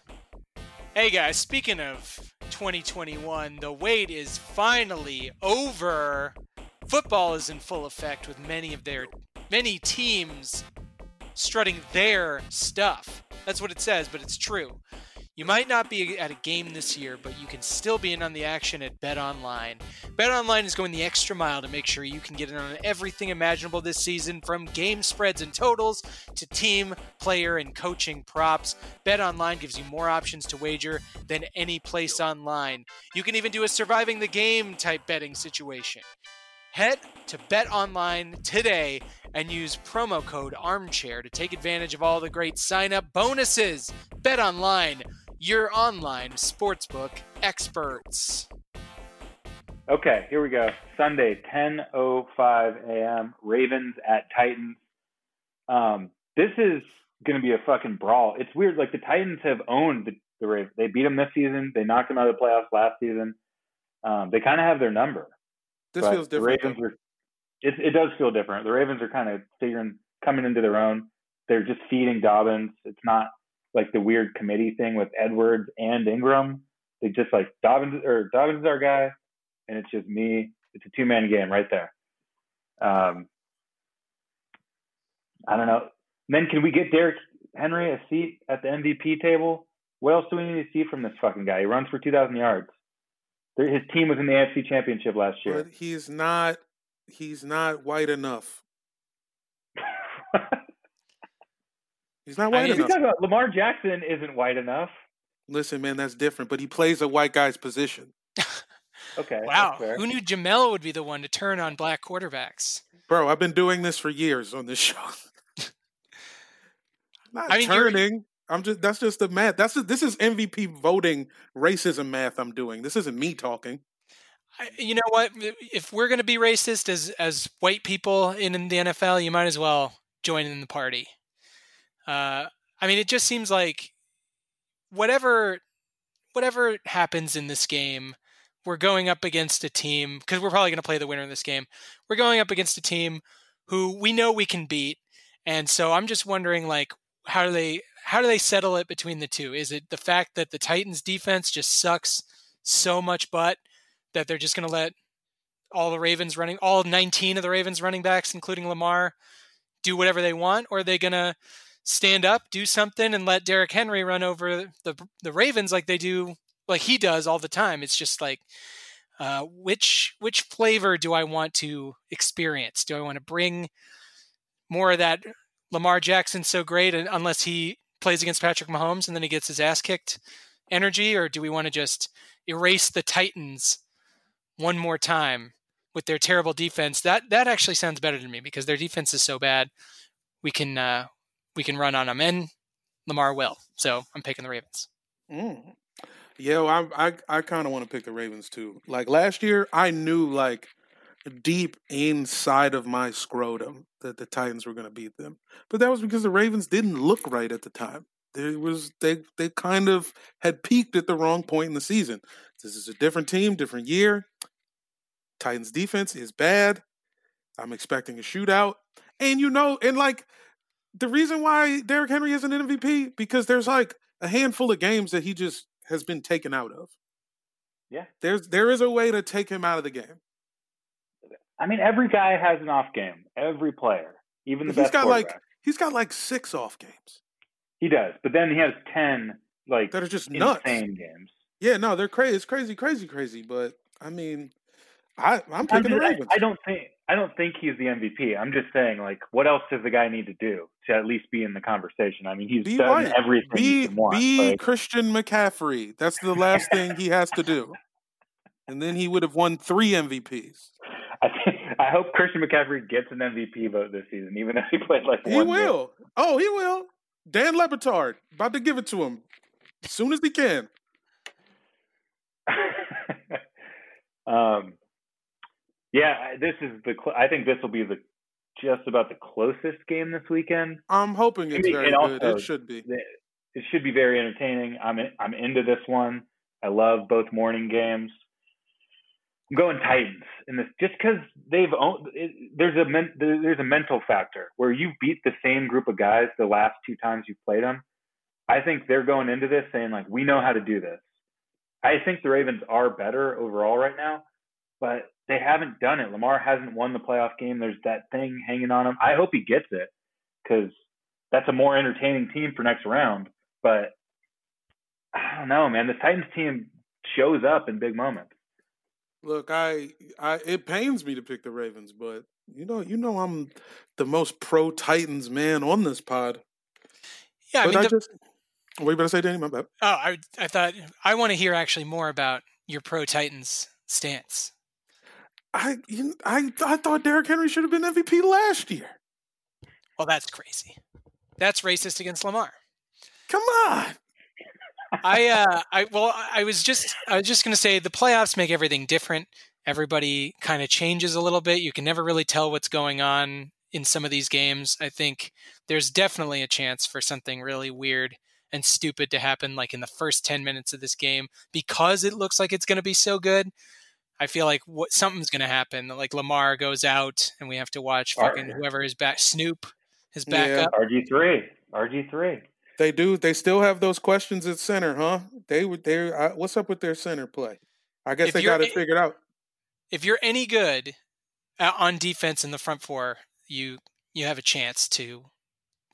Hey guys, speaking of 2021, the wait is finally over. Football is in full effect with many of their many teams strutting their stuff. That's what it says, but it's true. You might not be at a game this year, but you can still be in on the action at Bet Online. Bet Online is going the extra mile to make sure you can get in on everything imaginable this season from game spreads and totals to team, player, and coaching props. Bet Online gives you more options to wager than any place online. You can even do a surviving the game type betting situation. Head to Bet Online today and use promo code ARMCHAIR to take advantage of all the great sign up bonuses. Bet Online, your online sportsbook experts. Okay, here we go. Sunday, 10:05 a.m. Ravens at Titans. Um, this is going to be a fucking brawl. It's weird. Like the Titans have owned the, the Ravens. They beat them this season. They knocked them out of the playoffs last season. Um, they kind of have their number. This but feels different. The Ravens are. It, it does feel different. The Ravens are kind of figuring, coming into their own. They're just feeding Dobbins. It's not like the weird committee thing with Edwards and Ingram. They just like Dobbins or Dobbins is our guy, and it's just me. It's a two man game right there. Um, I don't know. then can we get Derrick Henry a seat at the MVP table? What else do we need to see from this fucking guy? He runs for 2,000 yards. There- His team was in the AFC Championship last year. But he's not he's not white enough. He's not I white mean, you enough. talk about Lamar Jackson isn't white enough. Listen, man, that's different. But he plays a white guy's position. Okay. Wow, who knew Jamel would be the one to turn on black quarterbacks? Bro, I've been doing this for years on this show. not I mean, you're- turning. I'm just that's just the math. That's this is MVP voting racism math I'm doing. This isn't me talking. I, you know what? If we're going to be racist as as white people in, in the NFL, you might as well join in the party. Uh, I mean, it just seems like whatever whatever happens in this game, we're going up against a team because we're probably going to play the winner in this game. We're going up against a team who we know we can beat, and so I'm just wondering, like, how do they how do they settle it between the two? Is it the fact that the Titans defense just sucks so much butt that they're just going to let all the Ravens running all 19 of the Ravens running backs including Lamar do whatever they want or are they going to stand up, do something and let Derrick Henry run over the the Ravens like they do like he does all the time. It's just like uh, which which flavor do I want to experience? Do I want to bring more of that Lamar Jackson so great unless he plays against Patrick Mahomes and then he gets his ass kicked energy, or do we want to just erase the Titans one more time with their terrible defense? That that actually sounds better to me because their defense is so bad. We can uh, we can run on them, and Lamar will. So I'm picking the Ravens. Mm. Yeah, well, I I, I kind of want to pick the Ravens too. Like last year, I knew like deep inside of my scrotum that the Titans were going to beat them, but that was because the Ravens didn't look right at the time. There was they they kind of had peaked at the wrong point in the season. This is a different team, different year. Titans defense is bad. I'm expecting a shootout, and you know, and like the reason why Derrick Henry isn't an MVP because there's like a handful of games that he just has been taken out of. Yeah. There's there is a way to take him out of the game. I mean, every guy has an off game. Every player, even the he's best got like he's got like six off games he does. But then he has ten like that are just nuts. insane games. Yeah, no, they're crazy. It's crazy, crazy, crazy. But I mean, I I'm picking the mean, I, Ravens. I don't think I don't think he's the MVP. I'm just saying, like, what else does the guy need to do to at least be in the conversation? I mean, he's Be done white. everything Be want. be like, Christian McCaffrey. That's the last thing he has to do, and then he would have won three MVPs. I think, I hope Christian McCaffrey gets an MVP vote this season, even if he played like He one game. will. Oh, he will. Dan Le Batard about to give it to him as soon as he can. um, yeah, I- this is the. Cl- I think this will be the just about the closest game this weekend. I'm hoping it's very and good. also- It should be. It should be very entertaining. I'm in, I'm into this one. I love both morning games. I'm going Titans in this just because they've owned. It, there's a men, there's a mental factor where you beat the same group of guys the last two times you played them. I think they're going into this saying like we know how to do this. I think the Ravens are better overall right now, but they haven't done it. Lamar hasn't won the playoff game. There's that thing hanging on him. I hope he gets it because that's a more entertaining team for next round. But I don't know, man. The Titans team shows up in big moments. Look, I, I, it pains me to pick the Ravens, but you know, you know, I'm the most pro Titans man on this pod. Yeah, I but mean, I the, just, what you better say, Danny? My bad. oh, I I thought I want to hear actually more about your pro Titans stance. I, you, I, I thought Derrick Henry should have been MVP last year. Well, that's crazy. That's racist against Lamar. Come on. I uh I well I was just I was just gonna say the playoffs make everything different. Everybody kind of changes a little bit. You can never really tell what's going on in some of these games. I think there's definitely a chance for something really weird and stupid to happen like in the first 10 minutes of this game because it looks like it's going to be so good. I feel like what something's going to happen. Like Lamar goes out and we have to watch fucking whoever is back Snoop his backup. Yeah. RG3. RG3. They do. They still have those questions at center, huh? They would. They. Uh, what's up with their center play? I guess If they got it figured out. if you're any good uh, on defense in the front four, you you have a chance to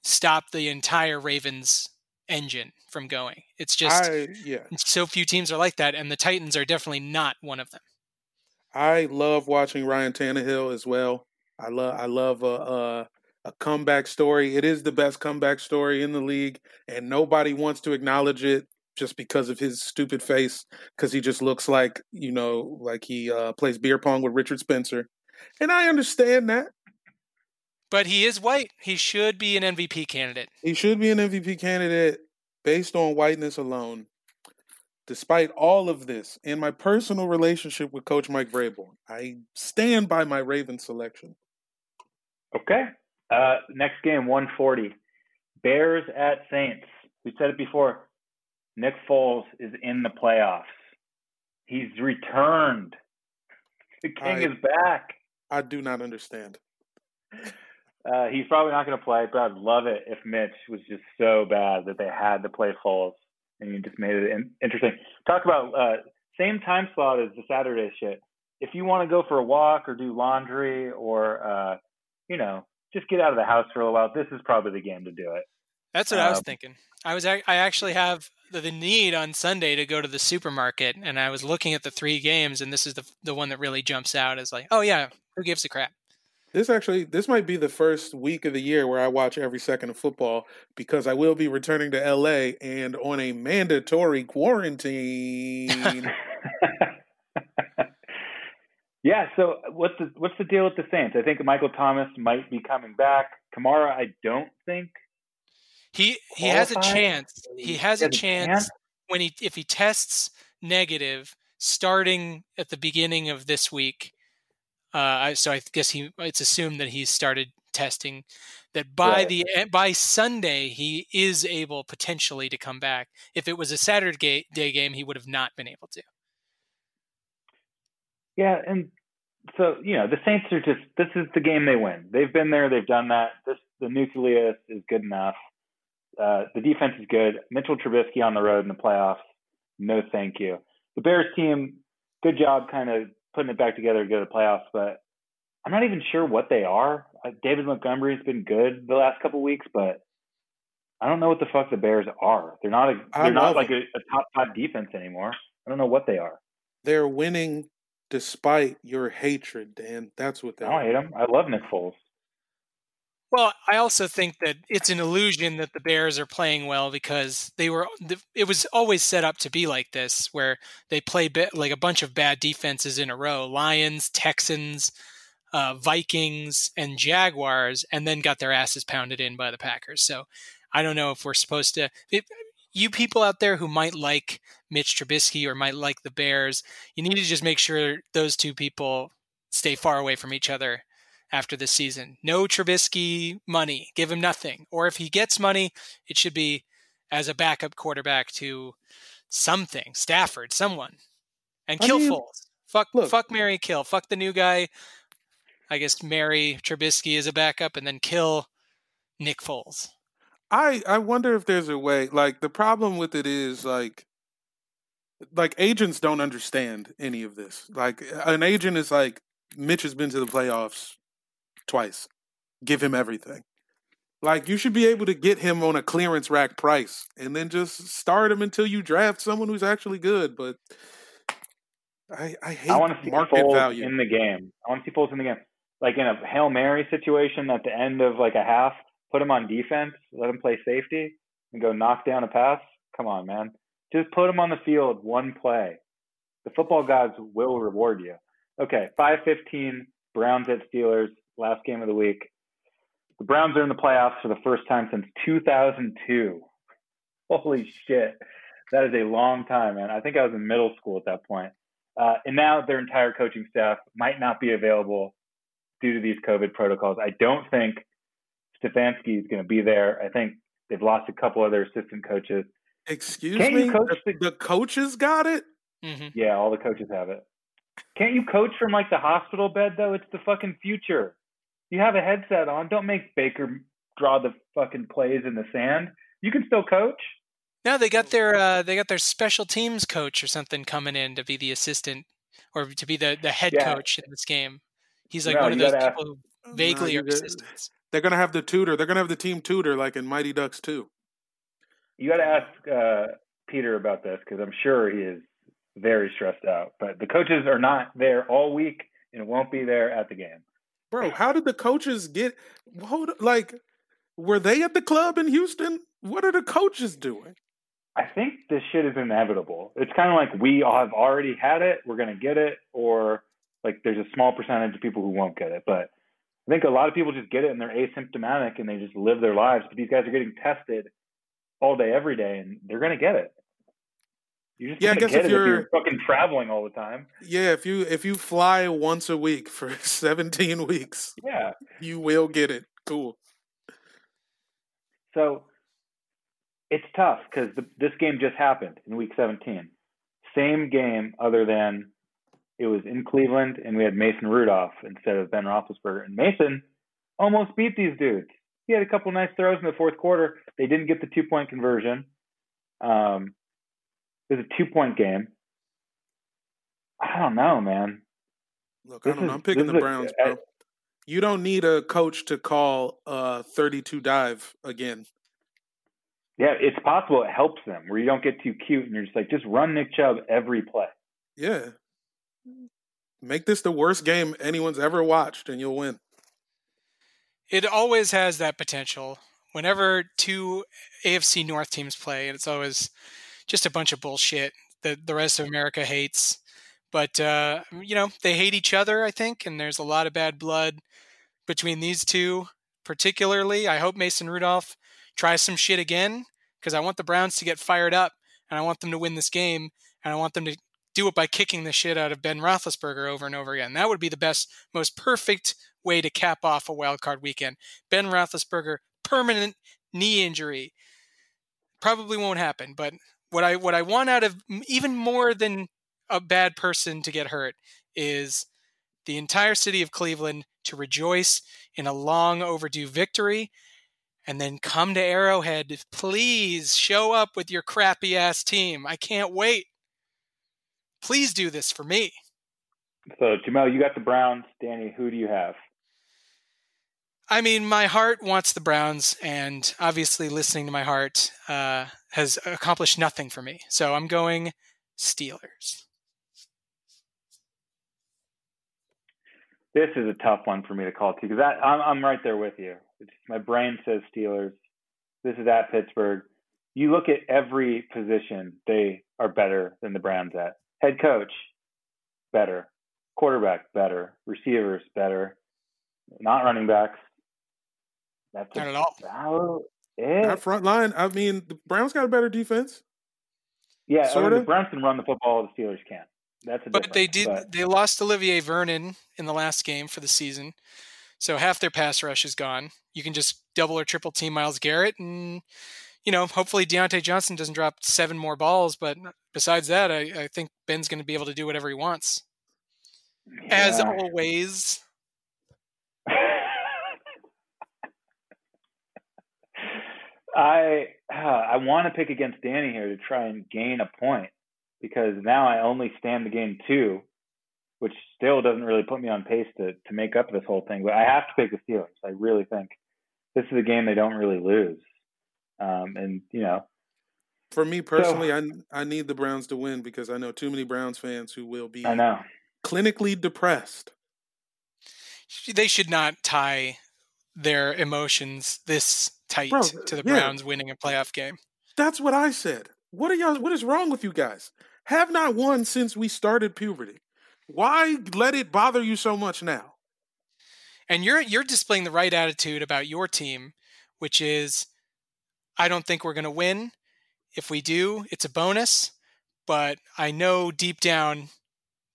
stop the entire Ravens engine from going. It's just I yeah. so few teams are like that, and the Titans are definitely not one of them. I love watching Ryan Tannehill as well. I love I love a, a a comeback story. It is the best comeback story in the league, and nobody wants to acknowledge it just because of his stupid face. Because he just looks like you know, like he uh, plays beer pong with Richard Spencer, and I understand that But he is white. He should be an MVP candidate. he should be an MVP candidate based on whiteness alone. Despite all of this and my personal relationship with Coach Mike Vrabel, I stand by my Raven selection. Okay. Uh, next game, 140. Bears at Saints. We said it before. Nick Foles is in the playoffs. He's returned. The king I- is back. I do not understand. Uh, he's probably not going to play, but I'd love it if Mitch was just so bad that they had to play Foles, and you just made it in- interesting. Talk about uh, same time slot as the Saturday shit. If you want to go for a walk or do laundry or uh, you know just get out of the house for a while, this is probably the game to do it. That's what I was Um, thinking. I was I actually have the, the need on Sunday to go to the supermarket, and I was looking at the three games, and this is the the one that really jumps out as like, oh yeah, who gives a crap? This actually, this might be the first week of the year where I watch every second of football because I will be returning to LA and on a mandatory quarantine. yeah. So what's the what's the deal with the Saints? I think Michael Thomas might be coming back. Kamara, I don't think. He he has a chance. He has a a chance chance? when he if he tests negative starting at the beginning of this week. Uh, so I guess he it's assumed that he's started testing. That by Right. the eh, by Sunday he is able potentially to come back. If it was a Saturday day game, he would have not been able to. Yeah, and so you know the Saints are just this is the game they win. They've been there, they've done that. This the nucleus is good enough. Uh, the defense is good. Mitchell Trubisky on the road in the playoffs. No, thank you. The Bears team, good job, kind of putting it back together to go to the playoffs. But I'm not even sure what they are. Uh, David Montgomery's been good the last couple weeks, but I don't know what the fuck the Bears are. They're not a they're not like a, a top five defense anymore. I don't know what they are. They're winning despite your hatred, Dan. That's what they I don't hate them. I love Nick Foles. Well, I also think that it's an illusion that the Bears are playing well because they were. It was always set up to be like this, where they play bit, like a bunch of bad defenses in a row: Lions, Texans, uh, Vikings, and Jaguars, and then got their asses pounded in by the Packers. So I don't know if we're supposed to. If, you people out there who might like Mitch Trubisky or might like the Bears, you need to just make sure those two people stay far away from each other after this season. No Trubisky money. Give him nothing. Or if he gets money, it should be as a backup quarterback to something, Stafford, someone. And I kill mean, Foles. Fuck look. fuck Mary kill. Fuck the new guy. I guess Mary Trubisky as a backup and then kill Nick Foles. I I wonder if there's a way. Like the problem with it is like like agents don't understand any of this. Like an agent is like Mitch has been to the playoffs twice. Give him everything. Like you should be able to get him on a clearance rack price and then just start him until you draft someone who's actually good. But I I hate I want to see market Foles value. in the game. I want to see Foles in the game. Like in a hail mary situation at the end of like a half, put him on defense, let him play safety, and go knock down a pass. Come on, man. Just put him on the field one play. The football gods will reward you. Okay, five fifteen. Browns at Steelers. Last game of the week. The Browns are in the playoffs for the first time since 2002. Holy shit. That is a long time, man. I think I was in middle school at that point. Uh, and now their entire coaching staff might not be available due to these COVID protocols. I don't think Stefanski is going to be there. I think they've lost a couple other assistant coaches. Excuse Can't me. coach the, the- the coaches got it. hmm Yeah, all the coaches have it. Can't you coach from like the hospital bed though? It's the fucking future. You have a headset on. Don't make Baker draw the fucking plays in the sand. You can still coach. No, they got their uh, they got their special teams coach or something coming in to be the assistant or to be the, the head Yeah. coach in this game. He's like No, one of those gotta ask- people who vaguely you are assistants. They're gonna have the tutor. They're gonna have the team tutor like in Mighty Ducks too. You got to ask uh, Peter about this because I'm sure he is very stressed out. But the coaches are not there all week and won't be there at the game. Bro, how did the coaches get hold like were they at the club in Houston? What are the coaches doing? I think this shit is inevitable. It's kind of like we all have already had it, we're going to get it, or like there's a small percentage of people who won't get it. But I think a lot of people just get it and they're asymptomatic and they just live their lives. But these guys are getting tested all day, every day, and they're going to get it. You just Yeah, I guess if you're- if you're fucking traveling all the time. Yeah, if you if you fly once a week for 17 weeks, Yeah. you will get it. Cool. So it's tough because this game just happened in week 17. Same game, other than it was in Cleveland and we had Mason Rudolph instead of Ben Roethlisberger. And Mason almost beat these dudes. He had a couple nice throws in the fourth quarter. They didn't get the two point conversion. Um, it was a two point game. I don't know, man. Look, i don't know i'm picking the is a- Browns, I- bro. You don't need a coach to call uh 32 dive again. Yeah, it's possible it helps them where you don't get too cute and you're just like, just run Nick Chubb every play. Yeah. Make this the worst game anyone's ever watched and you'll win. It always has that potential. Whenever two AFC North teams play, and it's always just a bunch of bullshit that the rest of America hates. But uh, you know, they hate each other, I think, and there's a lot of bad blood between these two. Particularly, I hope Mason Rudolph tries some shit again because I want the Browns to get fired up and I want them to win this game and I want them to do it by kicking the shit out of Ben Roethlisberger over and over again. That would be the best, most perfect way to cap off a wild card weekend. Ben Roethlisberger permanent knee injury probably won't happen, but what I what I want out of even more than a bad person to get hurt is the entire city of Cleveland to rejoice in a long overdue victory and then come to Arrowhead. Please show up with your crappy ass team. I can't wait. Please do this for me. So, Jamel, you got the Browns. Danny, who do you have? I mean, my heart wants the Browns, and obviously, listening to my heart uh, has accomplished nothing for me. So I'm going Steelers. This is a tough one for me to call too because I'm I'm right there with you. It's, my brain says Steelers. This is at Pittsburgh. You look at every position; they are better than the Browns at. Head coach, better. Quarterback, better. Receivers, better. Not running backs. That's Not at all. about it. That front line, I mean, the Browns got a better defense. yeah, I mean, sorta. the Browns can run the football. The Steelers can't. That's a But they did. but- They lost Olivier Vernon in the last game for the season, so half their pass rush is gone. You can just double or triple team Myles Garrett, and you know, hopefully Diontae Johnson doesn't drop seven more balls. But besides that, I, I think Ben's going to be able to do whatever he wants, as always. I uh, I want to pick against Danny here to try and gain a point because now I only stand to gain two, which still doesn't really put me on pace to to make up this whole thing. But I have to pick the Steelers. I really think this is a game they don't really lose, um, and you know For me personally, I I need the Browns to win because I know too many Browns fans who will be I know clinically depressed. They should not tie their emotions this tight Bro, to the yeah. Browns winning a playoff game. That's what I said. What are y'all? What is wrong with you guys? Have not won since we started puberty. Why let it bother you so much now? and you're you're displaying the right attitude about your team, which is, I don't think we're going to win. If we do, it's a bonus, but I know deep down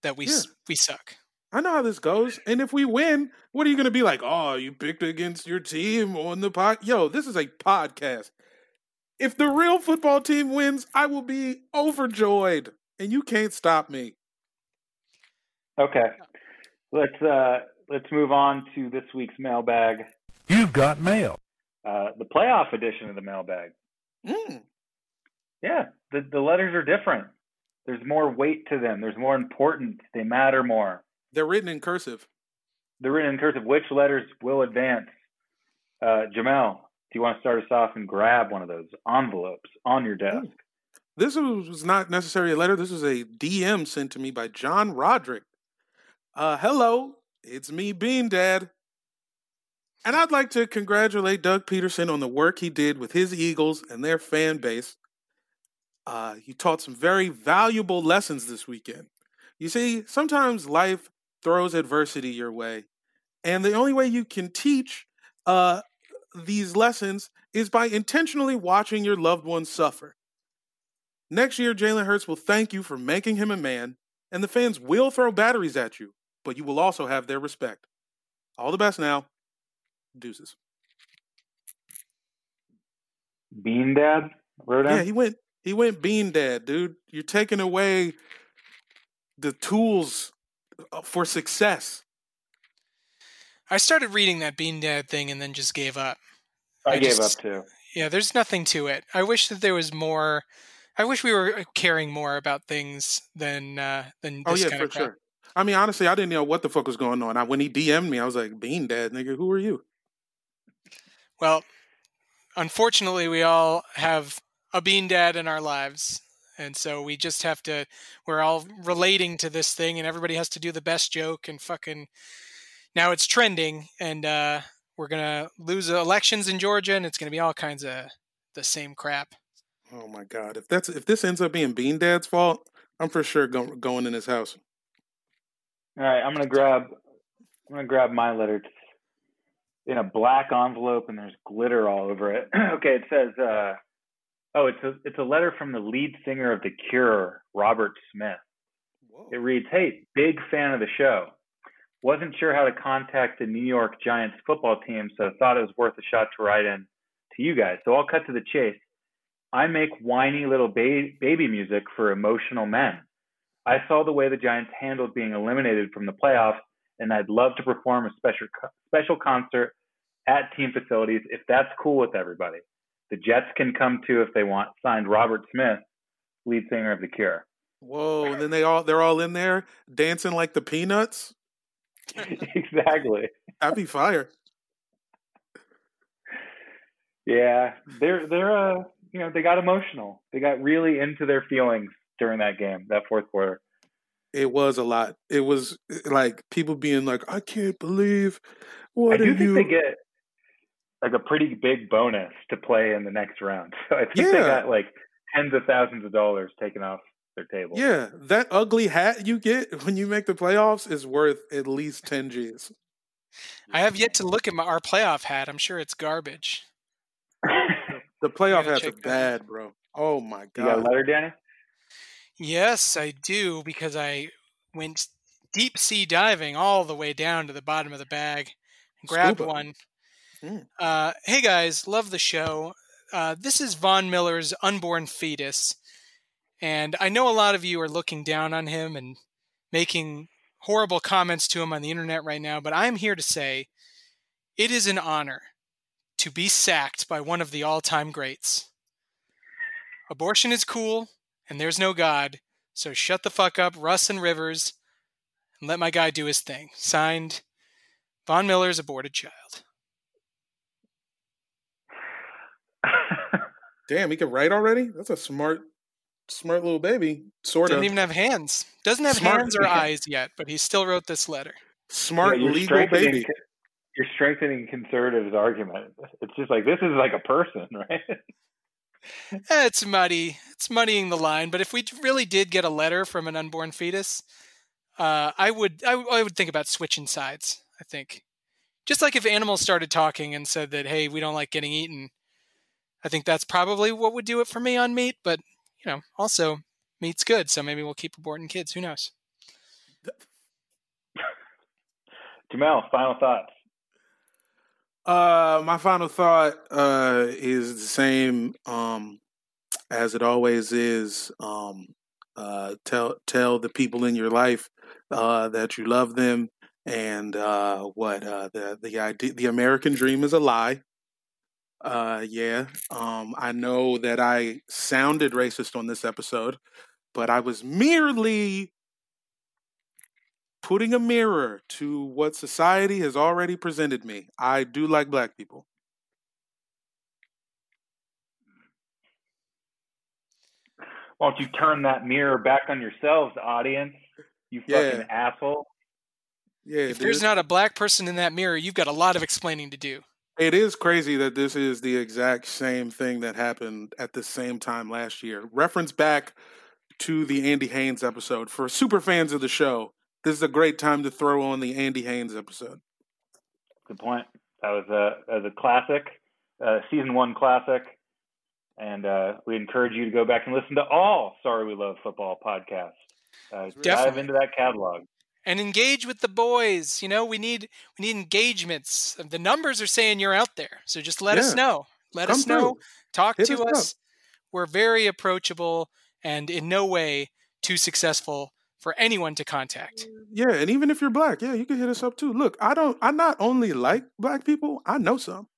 that we Yeah. we suck. I know how this goes. And if we win, what are you going to be like? Oh, you picked against your team on the pod. Yo, this is a podcast. If the real football team wins, I will be overjoyed, and you can't stop me. Okay, let's uh let's move on to this week's mailbag, You've got mail. Uh, the playoff edition of the mailbag. Mm. Yeah, the the letters are different. There's more weight to them. There's more importance. They matter more. They're written in cursive. They're written in cursive. Which letters will advance? Uh, Jamel, do you want to start us off and grab one of those envelopes on your desk? This was not necessarily a letter. This was a DM sent to me by John Roderick. Uh, hello, it's me, Bean Dad. And I'd like to congratulate Doug Pederson on the work he did with his Eagles and their fan base. Uh, he taught some very valuable lessons this weekend. You see, sometimes life throws adversity your way, and the only way you can teach uh, these lessons is by intentionally watching your loved ones suffer. Next year, Jalen Hurts will thank you for making him a man, and the fans will throw batteries at you, but you will also have their respect. All the best now. Deuces. Bean Dad wrote Yeah, he went he went bean dad, dude. You're taking away the tools uh, for success. I started reading that Bean Dad thing and then just gave up. I, I gave just- up too. Yeah, there's nothing to it. I wish that there was more. I wish we were caring more about things than uh, than Oh yeah, kind for of sure. I mean, honestly, I didn't know what the fuck was going on. I, when he DM'd me, I was like, "Bean Dad, nigga, who are you?" Well, unfortunately, we all have a bean dad in our lives. And so we just have to, we're all relating to this thing, and everybody has to do the best joke and fucking. Now it's trending, and uh, we're going to lose elections in Georgia, and it's going to be all kinds of the same crap. Oh my god, if that's if this ends up being Bean Dad's fault, I'm for sure go, going in his house. All right, I'm gonna grab. I'm gonna grab my letter. It's in a black envelope, and there's glitter all over it. okay, it says. Uh, oh, it's a it's a letter from the lead singer of The Cure, Robert Smith. It reads, "Hey, big fan of the show. Wasn't sure how to contact the New York Giants football team, so thought it was worth a shot to write in to you guys. So I'll cut to the chase. I make whiny little ba- baby music for emotional men. I saw the way the Giants handled being eliminated from the playoffs, and I'd love to perform a special special concert at team facilities if that's cool with everybody. The Jets can come too if they want. Signed, Robert Smith, lead singer of The Cure." Whoa! And then they all they're all in there dancing like the peanuts. exactly. Happy fire. Yeah, they're they're uh you know they got emotional. They got really into their feelings during that game, that fourth quarter. It was a lot. It was like people being like, "I can't believe what I do think you?" they get like a pretty big bonus to play in the next round. So I think they got like tens of thousands of dollars taken off their table. yeah, that ugly hat you get when you make the playoffs is worth at least ten G's. I have yet to look at my, our playoff hat. I'm sure it's garbage. The playoff gotta hats are check that out. bad, bro. Oh my god! you got a letter, Danny? Yes, I do, because I went deep sea diving all the way down to the bottom of the bag and grabbed Scuba. one. Mm. Uh, hey guys, love the show. Uh, this is Von Miller's unborn fetus, and I know a lot of you are looking down on him and making horrible comments to him on the internet right now, but I'm here to say it is an honor to be sacked by one of the all time greats. Abortion is cool, and there's no God, so shut the fuck up, Russ and Rivers, and let my guy do his thing. Signed, Von Miller's aborted child. Damn, he can write already? That's a smart, smart little baby. Sort of Doesn't even have hands. Doesn't have Smart. hands or eyes yet, but he still wrote this letter. smart Yeah, you're legal strengthening baby. You're strengthening conservatives' argument. It's just like this is like a person, right? Eh, it's muddy. It's muddying the line. But if we really did get a letter from an unborn fetus, uh, I would I, I would think about switching sides. I think, just like if animals started talking and said that, "Hey, we don't like getting eaten," I think that's probably what would do it for me on meat. But you know, also meat's good, so maybe we'll keep aborting kids. Who knows? Jamel, final thoughts. Uh, my final thought uh is the same um as it always is. Um, uh, tell tell the people in your life uh that you love them and uh what uh the the idea the American dream is a lie. Uh, yeah. Um, I know that I sounded racist on this episode, but I was merely putting a mirror to what society has already presented me. I do like black people. Why don't you turn that mirror back on yourselves, audience? You fucking Yeah. asshole. Yeah, If there's not a black person in that mirror, you've got a lot of explaining to do. It is crazy that this is the exact same thing that happened at the same time last year. Reference back to the Andy Haynes episode. For super fans of the show, this is a great time to throw on the Andy Haynes episode. Good point. That was a that was a classic, uh, season one classic, and uh, we encourage you to go back and listen to all "Sorry We Love Football" podcasts. Uh, dive into that catalog. And engage with the boys. You know, we need we need engagements. The numbers are saying you're out there, so just let us know. Let Come us know. through. Talk Hit to us us. We're very approachable and in no way too successful for anyone to contact. Yeah, and even if you're black, yeah, you can hit us up too. Look, I don't. I not only like black people, I know some.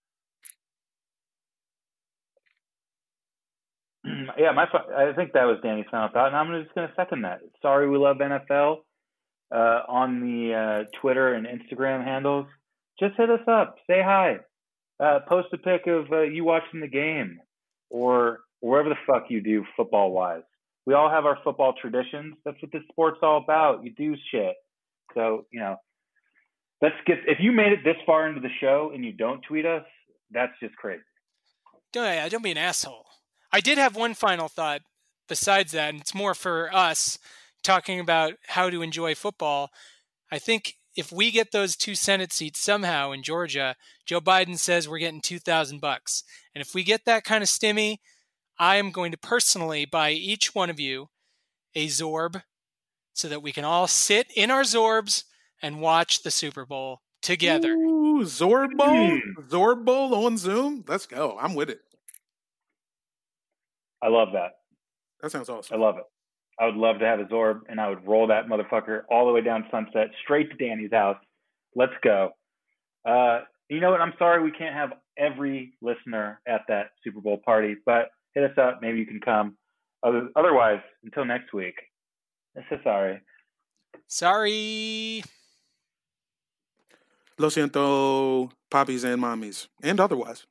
yeah, my I think that was Danny's final thought, and I'm just going to second that. Sorry, we love NFL uh, on the uh, Twitter and Instagram handles. Just hit us up, say hi, uh, post a pic of uh, you watching the game, or wherever the fuck you do football wise. We all have our football traditions. That's what this sport's all about. You do shit. So you know, let's get. If you made it this far into the show and you don't tweet us, that's just crazy. Don't, don't be an asshole. I did have one final thought besides that, and it's more for us talking about how to enjoy football. I think if we get those two Senate seats somehow in Georgia, Joe Biden says we're getting 2000 bucks. And if we get that kind of stimmy, I am going to personally buy each one of you a Zorb so that we can all sit in our Zorbs and watch the Super Bowl together. Ooh, Zorb Bowl, Mm. Zorb Bowl on Zoom. Let's go. I'm with it. I love that. That sounds awesome. I love it. I would love to have a Zorb, and I would roll that motherfucker all the way down Sunset, straight to Danny's house. Let's go. Uh, you know what? I'm sorry we can't have every listener at that Super Bowl party, but hit us up. Maybe you can come. Other, otherwise, until next week. I'm so sorry. Sorry. Lo siento, poppies and mommies, and otherwise.